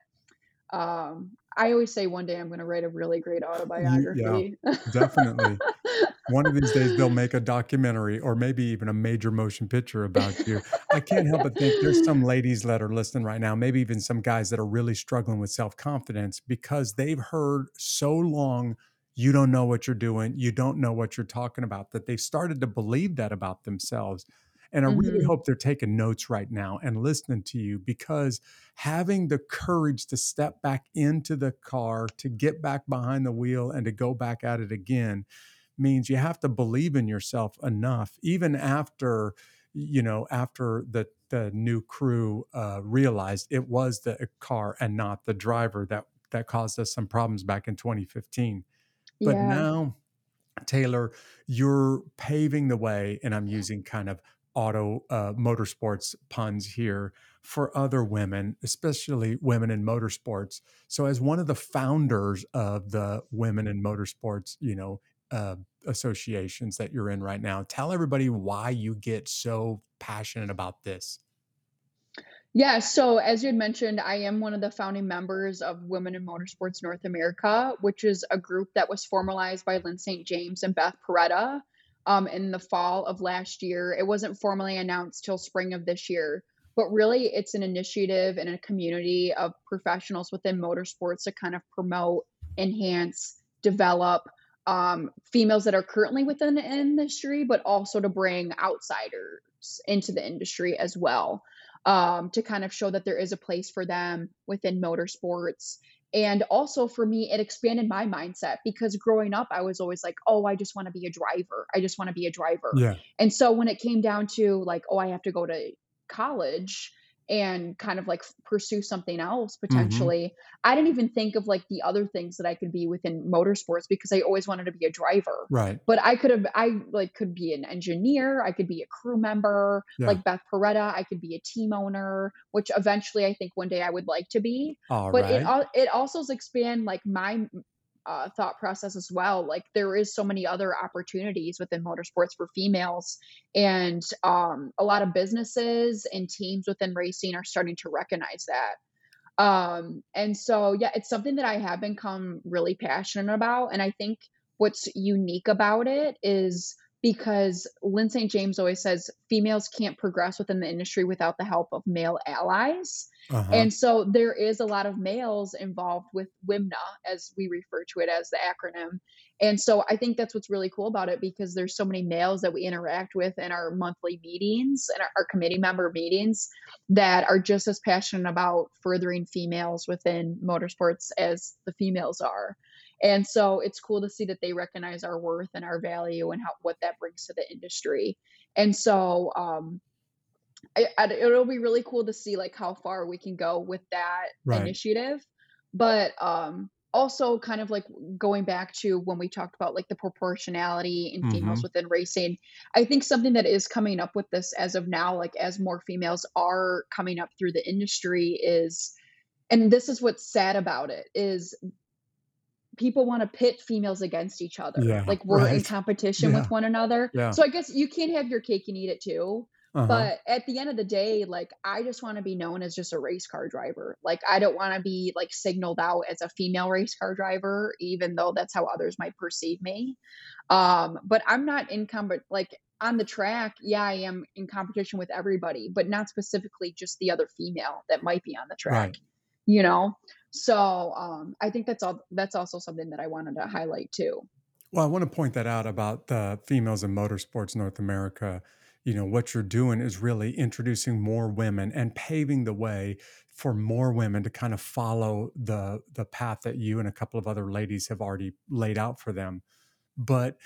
um, I always say one day I'm going to write a really great You, yeah. autobiography. Definitely. One of these days they'll make a documentary or maybe even a major motion picture about you. I can't help but think there's some ladies that are listening right now, maybe even some guys that are really struggling with self confidence because they've heard so long, you don't know what you're doing, you don't know what you're talking about, that they've started to believe that about themselves. And I really hmm hope they're taking notes right now and listening to you because having the courage to step back into the car, to get back behind the wheel, and to go back at it again means you have to believe in yourself enough even after you know after the the new crew uh, realized it was the car and not the driver that that caused us some problems back in 2015 but Yeah. now taylor you're paving the way and i'm using kind of auto uh, motorsports puns here for other women especially women in motorsports so as one of the founders of the women in motorsports you know uh, associations that you're in right now. Tell everybody why you get so passionate about this. Yeah, so as you had mentioned, I am one of the founding members of Women in Motorsports North America, which is a group that was formalized by Lyn St. James and Beth Paretta um, in the fall of last year. It wasn't formally announced till spring of this year, but really it's an initiative and a community of professionals within motorsports to kind of promote, enhance, develop um, females that are currently within the industry, but also to bring outsiders into the industry as well um, to kind of show that there is a place for them within motorsports. And also for me, it expanded my mindset because growing up, I was always like, oh, I just want to be a driver. I just want to be a driver. Yeah. And so when it came down to like, oh, I have to go to college and kind of like pursue something else hmm potentially, I didn't even think of like the other things that I could be within motorsports because I always wanted to be a driver Right. but I could have I like could be an engineer, I could be a crew member, Yeah. like Beth Paretta, I could be a team owner, which eventually I think one day I would like to be. All But it right. al- it also expand like my uh, thought process as well. Like there is so many other opportunities within motorsports for females, and um, a lot of businesses and teams within racing are starting to recognize that. Um, and so, yeah, it's something that I have become really passionate about. And I think what's unique about it is because Lyn St. James always says females can't progress within the industry without the help of male allies. Uh huh. And so there is a lot of males involved with WIMNA, as we refer to it as the acronym. And so I think that's what's really cool about it because there's so many males that we interact with in our monthly meetings and our, our committee member meetings that are just as passionate about furthering females within motorsports as the females are. And so it's cool to see that they recognize our worth and our value and how what that brings to the industry. And so um, I, I, it'll be really cool to see like how far we can go with that Right. initiative but um also kind of like going back to when we talked about like the proportionality in females hmm within racing i think something that is coming up with this as of now like as more females are coming up through the industry is and this is what's sad about it is people want to pit females against each other. Yeah, like we're in competition Yeah, with one another. Yeah. so i guess you can't have your cake and eat it too. Uh-huh. but at the end of the day like i just want to be known as just a race car driver. Like i don't want to be like signaled out as a female race car driver even though that's how others might perceive me. Um but i'm not in com- like on the track yeah i am in competition with everybody but not specifically just the other female that might be on the track Right. you know so um i think that's all that's also something that i wanted to highlight too Well, I want to point that out about the females in motorsports North America. You know, what you're doing is really introducing more women and paving the way for more women to kind of follow the the path that you and a couple of other ladies have already laid out for them. But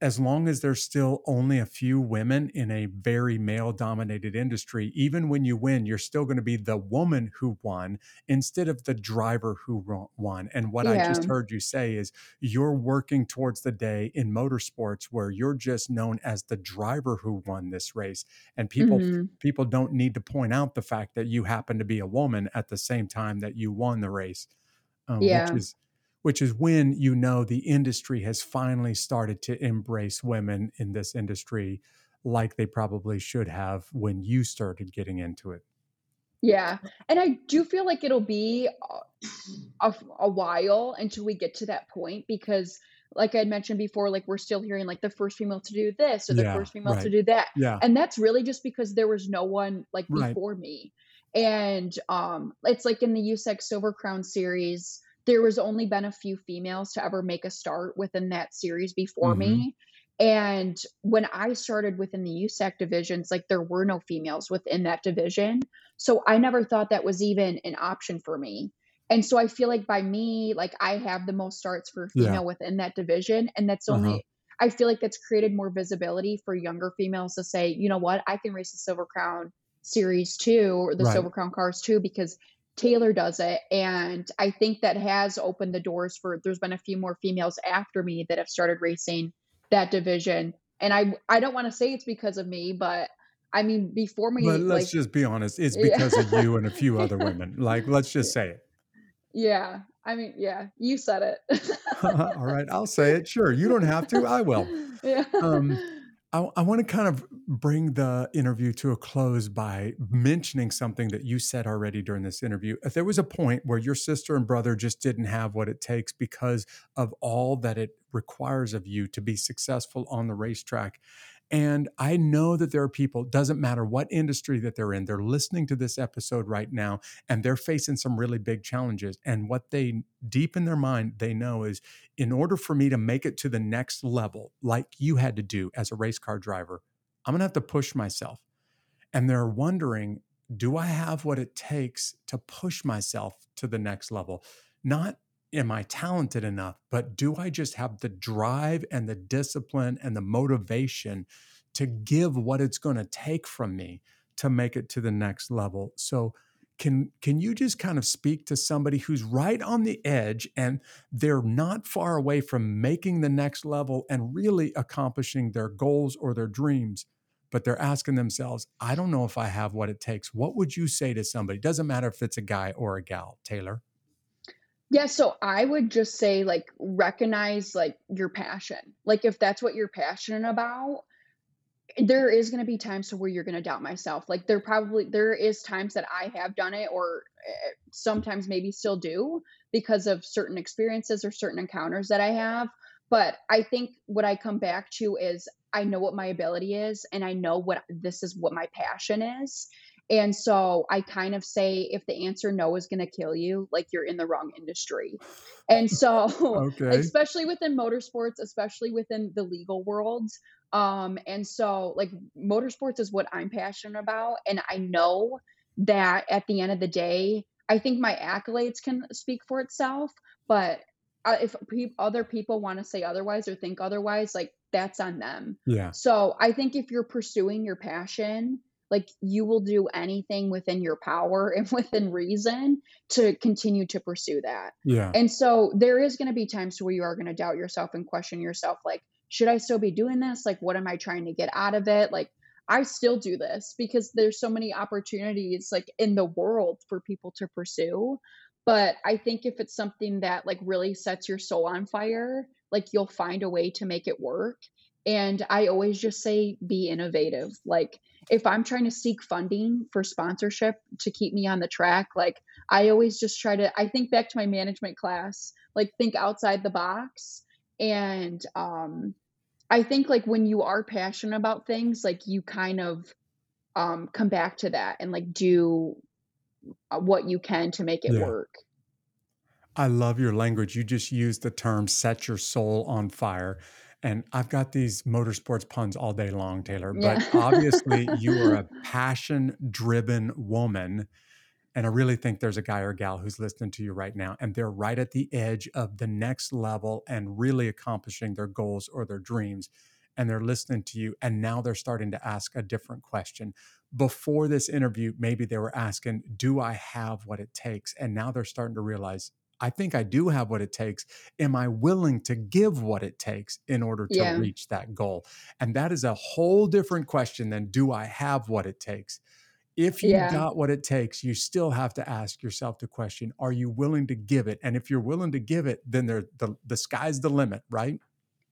as long as there's still only a few women in a very male dominated industry, even when you win, you're still going to be the woman who won instead of the driver who won. And what I just heard you say is you're working towards the day in motorsports where you're just known as the driver who won this race and people hmm people don't need to point out the fact that you happen to be a woman at the same time that you won the race um, which yeah. is which is when you know the industry has finally started to embrace women in this industry like they probably should have when you started getting into it. Yeah, and I do feel like it'll be a, a while until we get to that point because, like I mentioned before, like we're still hearing like the first female to do this or the yeah first female to do that, yeah. and that's really just because there was no one like right. before me, and um, it's like in the USAC Silver Crown series, there was only been a few females to ever make a start within that series before hmm me. And when I started within the USAC divisions, like there were no females within that division. So I never thought that was even an option for me. And so I feel like by me, like I have the most starts for a yeah female within that division. And that's uh-huh only, I feel like that's created more visibility for younger females to say, you know what, I can race the Silver Crown Series too, or the right Silver Crown Cars too, because Taylor does it. And I think that has opened the doors for, there's been a few more females after me that have started racing that division. And I, I don't want to say it's because of me, but I mean, before but me, let's like, just be honest it's yeah. because of you and a few other women like let's just say it Yeah, I mean, yeah, you said it. all right i'll say it sure you don't have to i will Yeah. um I, I want to kind of bring the interview to a close by mentioning something that you said already during this interview. If there was a point where your sister and brother just didn't have what it takes because of all that it requires of you to be successful on the racetrack. And I know that there are people, doesn't matter what industry that they're in, they're listening to this episode right now and they're facing some really big challenges. And what they deep in their mind, they know is in order for me to make it to the next level, like you had to do as a race car driver, I'm going to have to push myself. And they're wondering, do I have what it takes to push myself to the next level? Not am I talented enough, but do I just have the drive and the discipline and the motivation to give what it's going to take from me to make it to the next level? So, can can you just kind of speak to somebody who's right on the edge and they're not far away from making the next level and really accomplishing their goals or their dreams but they're asking themselves i don't know if i have what it takes. What would you say to somebody? Doesn't matter if it's a guy or a gal taylor Yeah, so I would just say like recognize like your passion. Like if that's what you're passionate about, there is going to be times to where you're going to doubt myself. Like there probably there is times that I have done it or eh, sometimes maybe still do because of certain experiences or certain encounters that I have. But I think what I come back to is I know what my ability is and I know what this is what my passion is. And so I kind of say if the answer no is going to kill you, like you're in the wrong industry. And so okay especially within motorsports, especially within the legal world, um, and so like motorsports is what I'm passionate about. And I know that at the end of the day, I think my accolades can speak for itself. But uh, if pe- other people want to say otherwise or think otherwise, like that's on them. yeah So I think if you're pursuing your passion, like you will do anything within your power and within reason to continue to pursue that. Yeah. And so there is going to be times where you are going to doubt yourself and question yourself like should I still be doing this? Like what am I trying to get out of it? Like I still do this because there's so many opportunities like in the world for people to pursue. But I think if it's something that like really sets your soul on fire, like you'll find a way to make it work. And I always just say be innovative. Like if I'm trying to seek funding for sponsorship to keep me on the track, like I always just try to I think back to my management class, like think outside the box and um I think like when you are passionate about things, like you kind of um come back to that and like do uh, what you can to make it Yeah. work. I love your language. You just used the term set your soul on fire. And I've got these motorsports puns all day long, Taylor, Yeah. but obviously you are a passion driven woman. And I really think there's a guy or gal who's listening to you right now, and they're right at the edge of the next level and really accomplishing their goals or their dreams. And they're listening to you, and now they're starting to ask a different question. Before this interview, maybe they were asking, Do I have what it takes? And now they're starting to realize, I think I do have what it takes. Am I willing to give what it takes in order to Yeah. reach that goal? And that is a whole different question than do I have what it takes? If you Yeah. got what it takes, you still have to ask yourself the question, are you willing to give it? And if you're willing to give it, then there the the sky's the limit, right?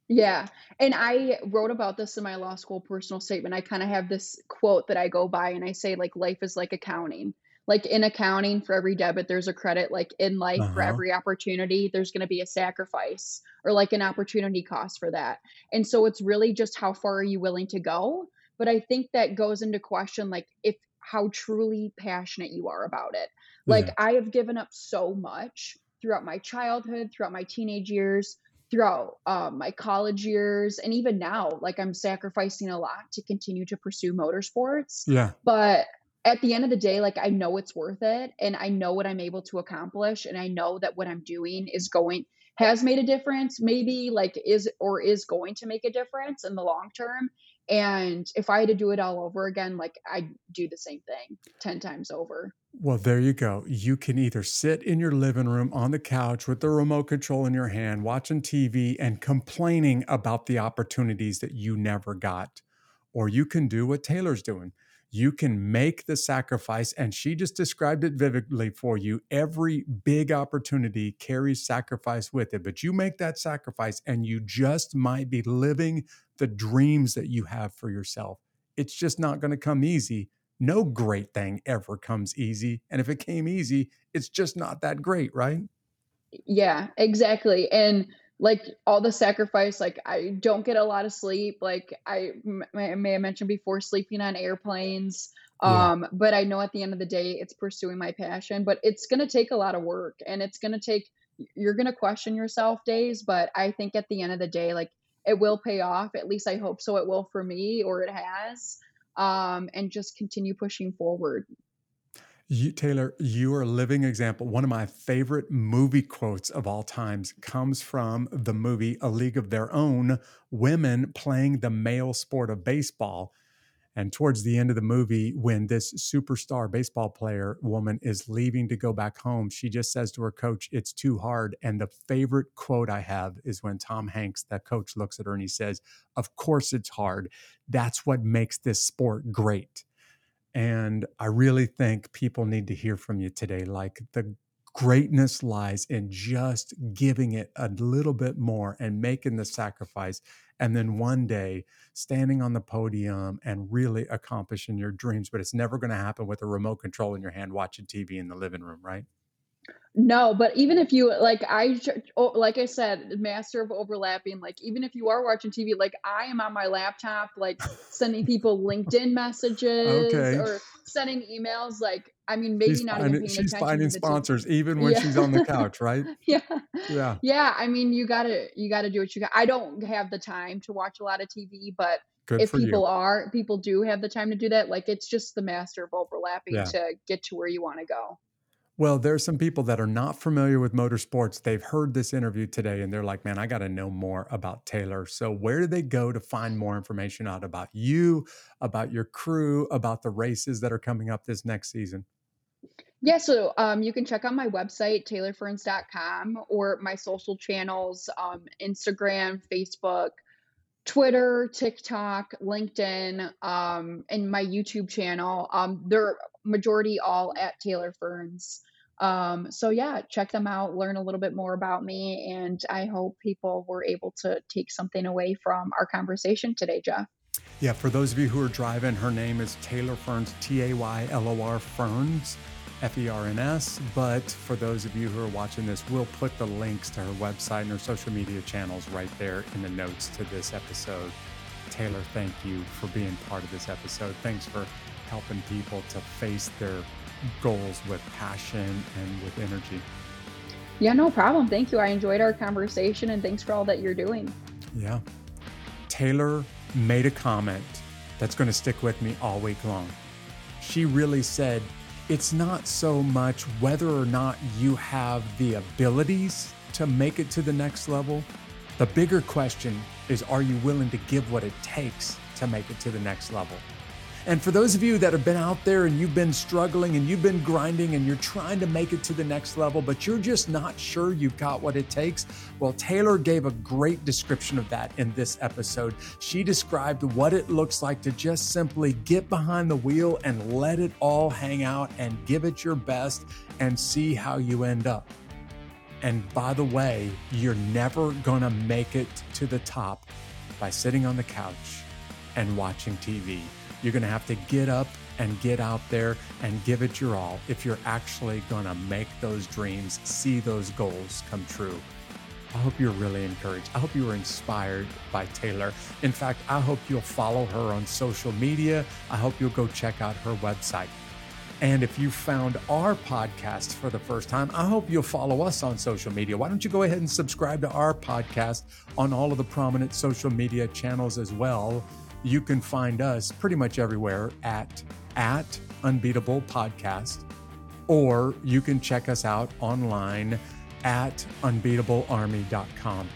Yeah. And I wrote about this in my law school personal statement. I kind of have this quote that I go by and I say like life is like accounting. Like in accounting for every debit there's a credit like in life for Uh-huh. every opportunity there's going to be a sacrifice or like an opportunity cost for that. And so it's really just how far are you willing to go? But I think that goes into question like if how truly passionate you are about it. Like Yeah. I have given up so much throughout my childhood, throughout my teenage years, throughout um, my college years, and even now, like I'm sacrificing a lot to continue to pursue motorsports. Yeah. But at the end of the day, like I know it's worth it, and I know what I'm able to accomplish, and I know that what I'm doing is going has made a difference, maybe like is or is going to make a difference in the long term. And if I had to do it all over again, like I'd do the same thing 10 times over. Well, there you go. You can either sit in your living room on the couch with the remote control in your hand, watching TV and complaining about the opportunities that you never got. Or you can do what Taylor's doing. You can make the sacrifice, and she just described it vividly for you. Every big opportunity carries sacrifice with it, but you make that sacrifice, and you just might be living the dreams that you have for yourself. It's just not going to come easy, no great thing ever comes easy. And if it came easy, it's just not that great, right? Yeah, exactly. And like all the sacrifice, like I don't get a lot of sleep. Like I m- may, may have mentioned before, sleeping on airplanes. Yeah. Um, but I know at the end of the day, it's pursuing my passion. But it's gonna take a lot of work, and it's gonna take. You're gonna question yourself days, but I think at the end of the day, like it will pay off. At least I hope so. It will for me, or it has. Um, and just continue pushing forward. You, Taylor, you are a living example. One of my favorite movie quotes of all times comes from the movie A League of Their Own women playing the male sport of baseball. And towards the end of the movie, when this superstar baseball player woman is leaving to go back home, she just says to her coach, It's too hard. And the favorite quote I have is when Tom Hanks, that coach, looks at her and he says, Of course it's hard. That's what makes this sport great. And I really think people need to hear from you today. Like the greatness lies in just giving it a little bit more and making the sacrifice. And then one day standing on the podium and really accomplishing your dreams. But it's never going to happen with a remote control in your hand watching TV in the living room, right? No, but even if you like, I oh, like I said, master of overlapping. Like even if you are watching TV, like I am on my laptop, like sending people LinkedIn messages Okay. or sending emails. Like I mean, maybe She's not finding, paying she's finding the TV. sponsors even when Yeah, she's on the couch, right? yeah, Yeah. yeah. I mean, you gotta you gotta do what you got. I don't have the time to watch a lot of TV, but Good if for you. people are, people do have the time to do that. Like it's just the master of overlapping Yeah. to get to where you want to go. Well, there's some people that are not familiar with motorsports. They've heard this interview today and they're like, man, I got to know more about Taylor. So, where do they go to find more information out about you, about your crew, about the races that are coming up this next season? Yeah, so um, you can check out my website, taylorferns.com, or my social channels um, Instagram, Facebook, Twitter, TikTok, LinkedIn, um, and my YouTube channel. Um, they're majority all at Taylor Ferns. Um, so yeah, check them out, learn a little bit more about me, and I hope people were able to take something away from our conversation today, Jeff. Yeah, for those of you who are driving, her name is Taylor Ferns, T A Y L O R Ferns, F E R N S. But for those of you who are watching this, we'll put the links to her website and her social media channels right there in the notes to this episode. Taylor, thank you for being part of this episode. Thanks for helping people to face their goals with passion and with energy. Yeah, no problem. Thank you. I enjoyed our conversation and thanks for all that you're doing. Yeah. Taylor made a comment that's going to stick with me all week long. She really said, it's not so much whether or not you have the abilities to make it to the next level. The bigger question is, are you willing to give what it takes to make it to the next level? And for those of you that have been out there and you've been struggling and you've been grinding and you're trying to make it to the next level, but you're just not sure you've got what it takes, well, Taylor gave a great description of that in this episode. She described what it looks like to just simply get behind the wheel and let it all hang out and give it your best and see how you end up. And by the way, you're never going to make it to the top by sitting on the couch and watching TV. You're going to have to get up and get out there and give it your all if you're actually going to make those dreams, see those goals come true. I hope you're really encouraged. I hope you were inspired by Taylor. In fact, I hope you'll follow her on social media. I hope you'll go check out her website. And if you found our podcast for the first time, I hope you'll follow us on social media. Why don't you go ahead and subscribe to our podcast on all of the prominent social media channels as well? You can find us pretty much everywhere at at Unbeatable Podcast, or you can check us out online at unbeatablearmy.com.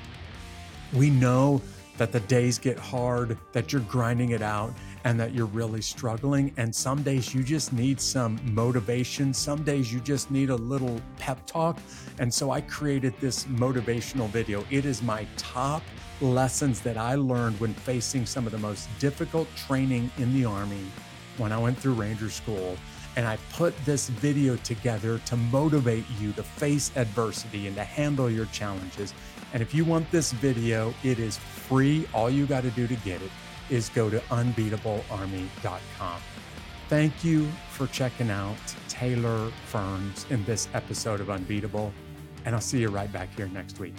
We know that the days get hard, that you're grinding it out, and that you're really struggling. And some days you just need some motivation. Some days you just need a little pep talk. And so I created this motivational video. It is my top lessons that I learned when facing some of the most difficult training in the Army when I went through Ranger School. And I put this video together to motivate you to face adversity and to handle your challenges. And if you want this video, it is free. All you got to do to get it is go to unbeatablearmy.com. Thank you for checking out Taylor Ferns in this episode of Unbeatable. And I'll see you right back here next week.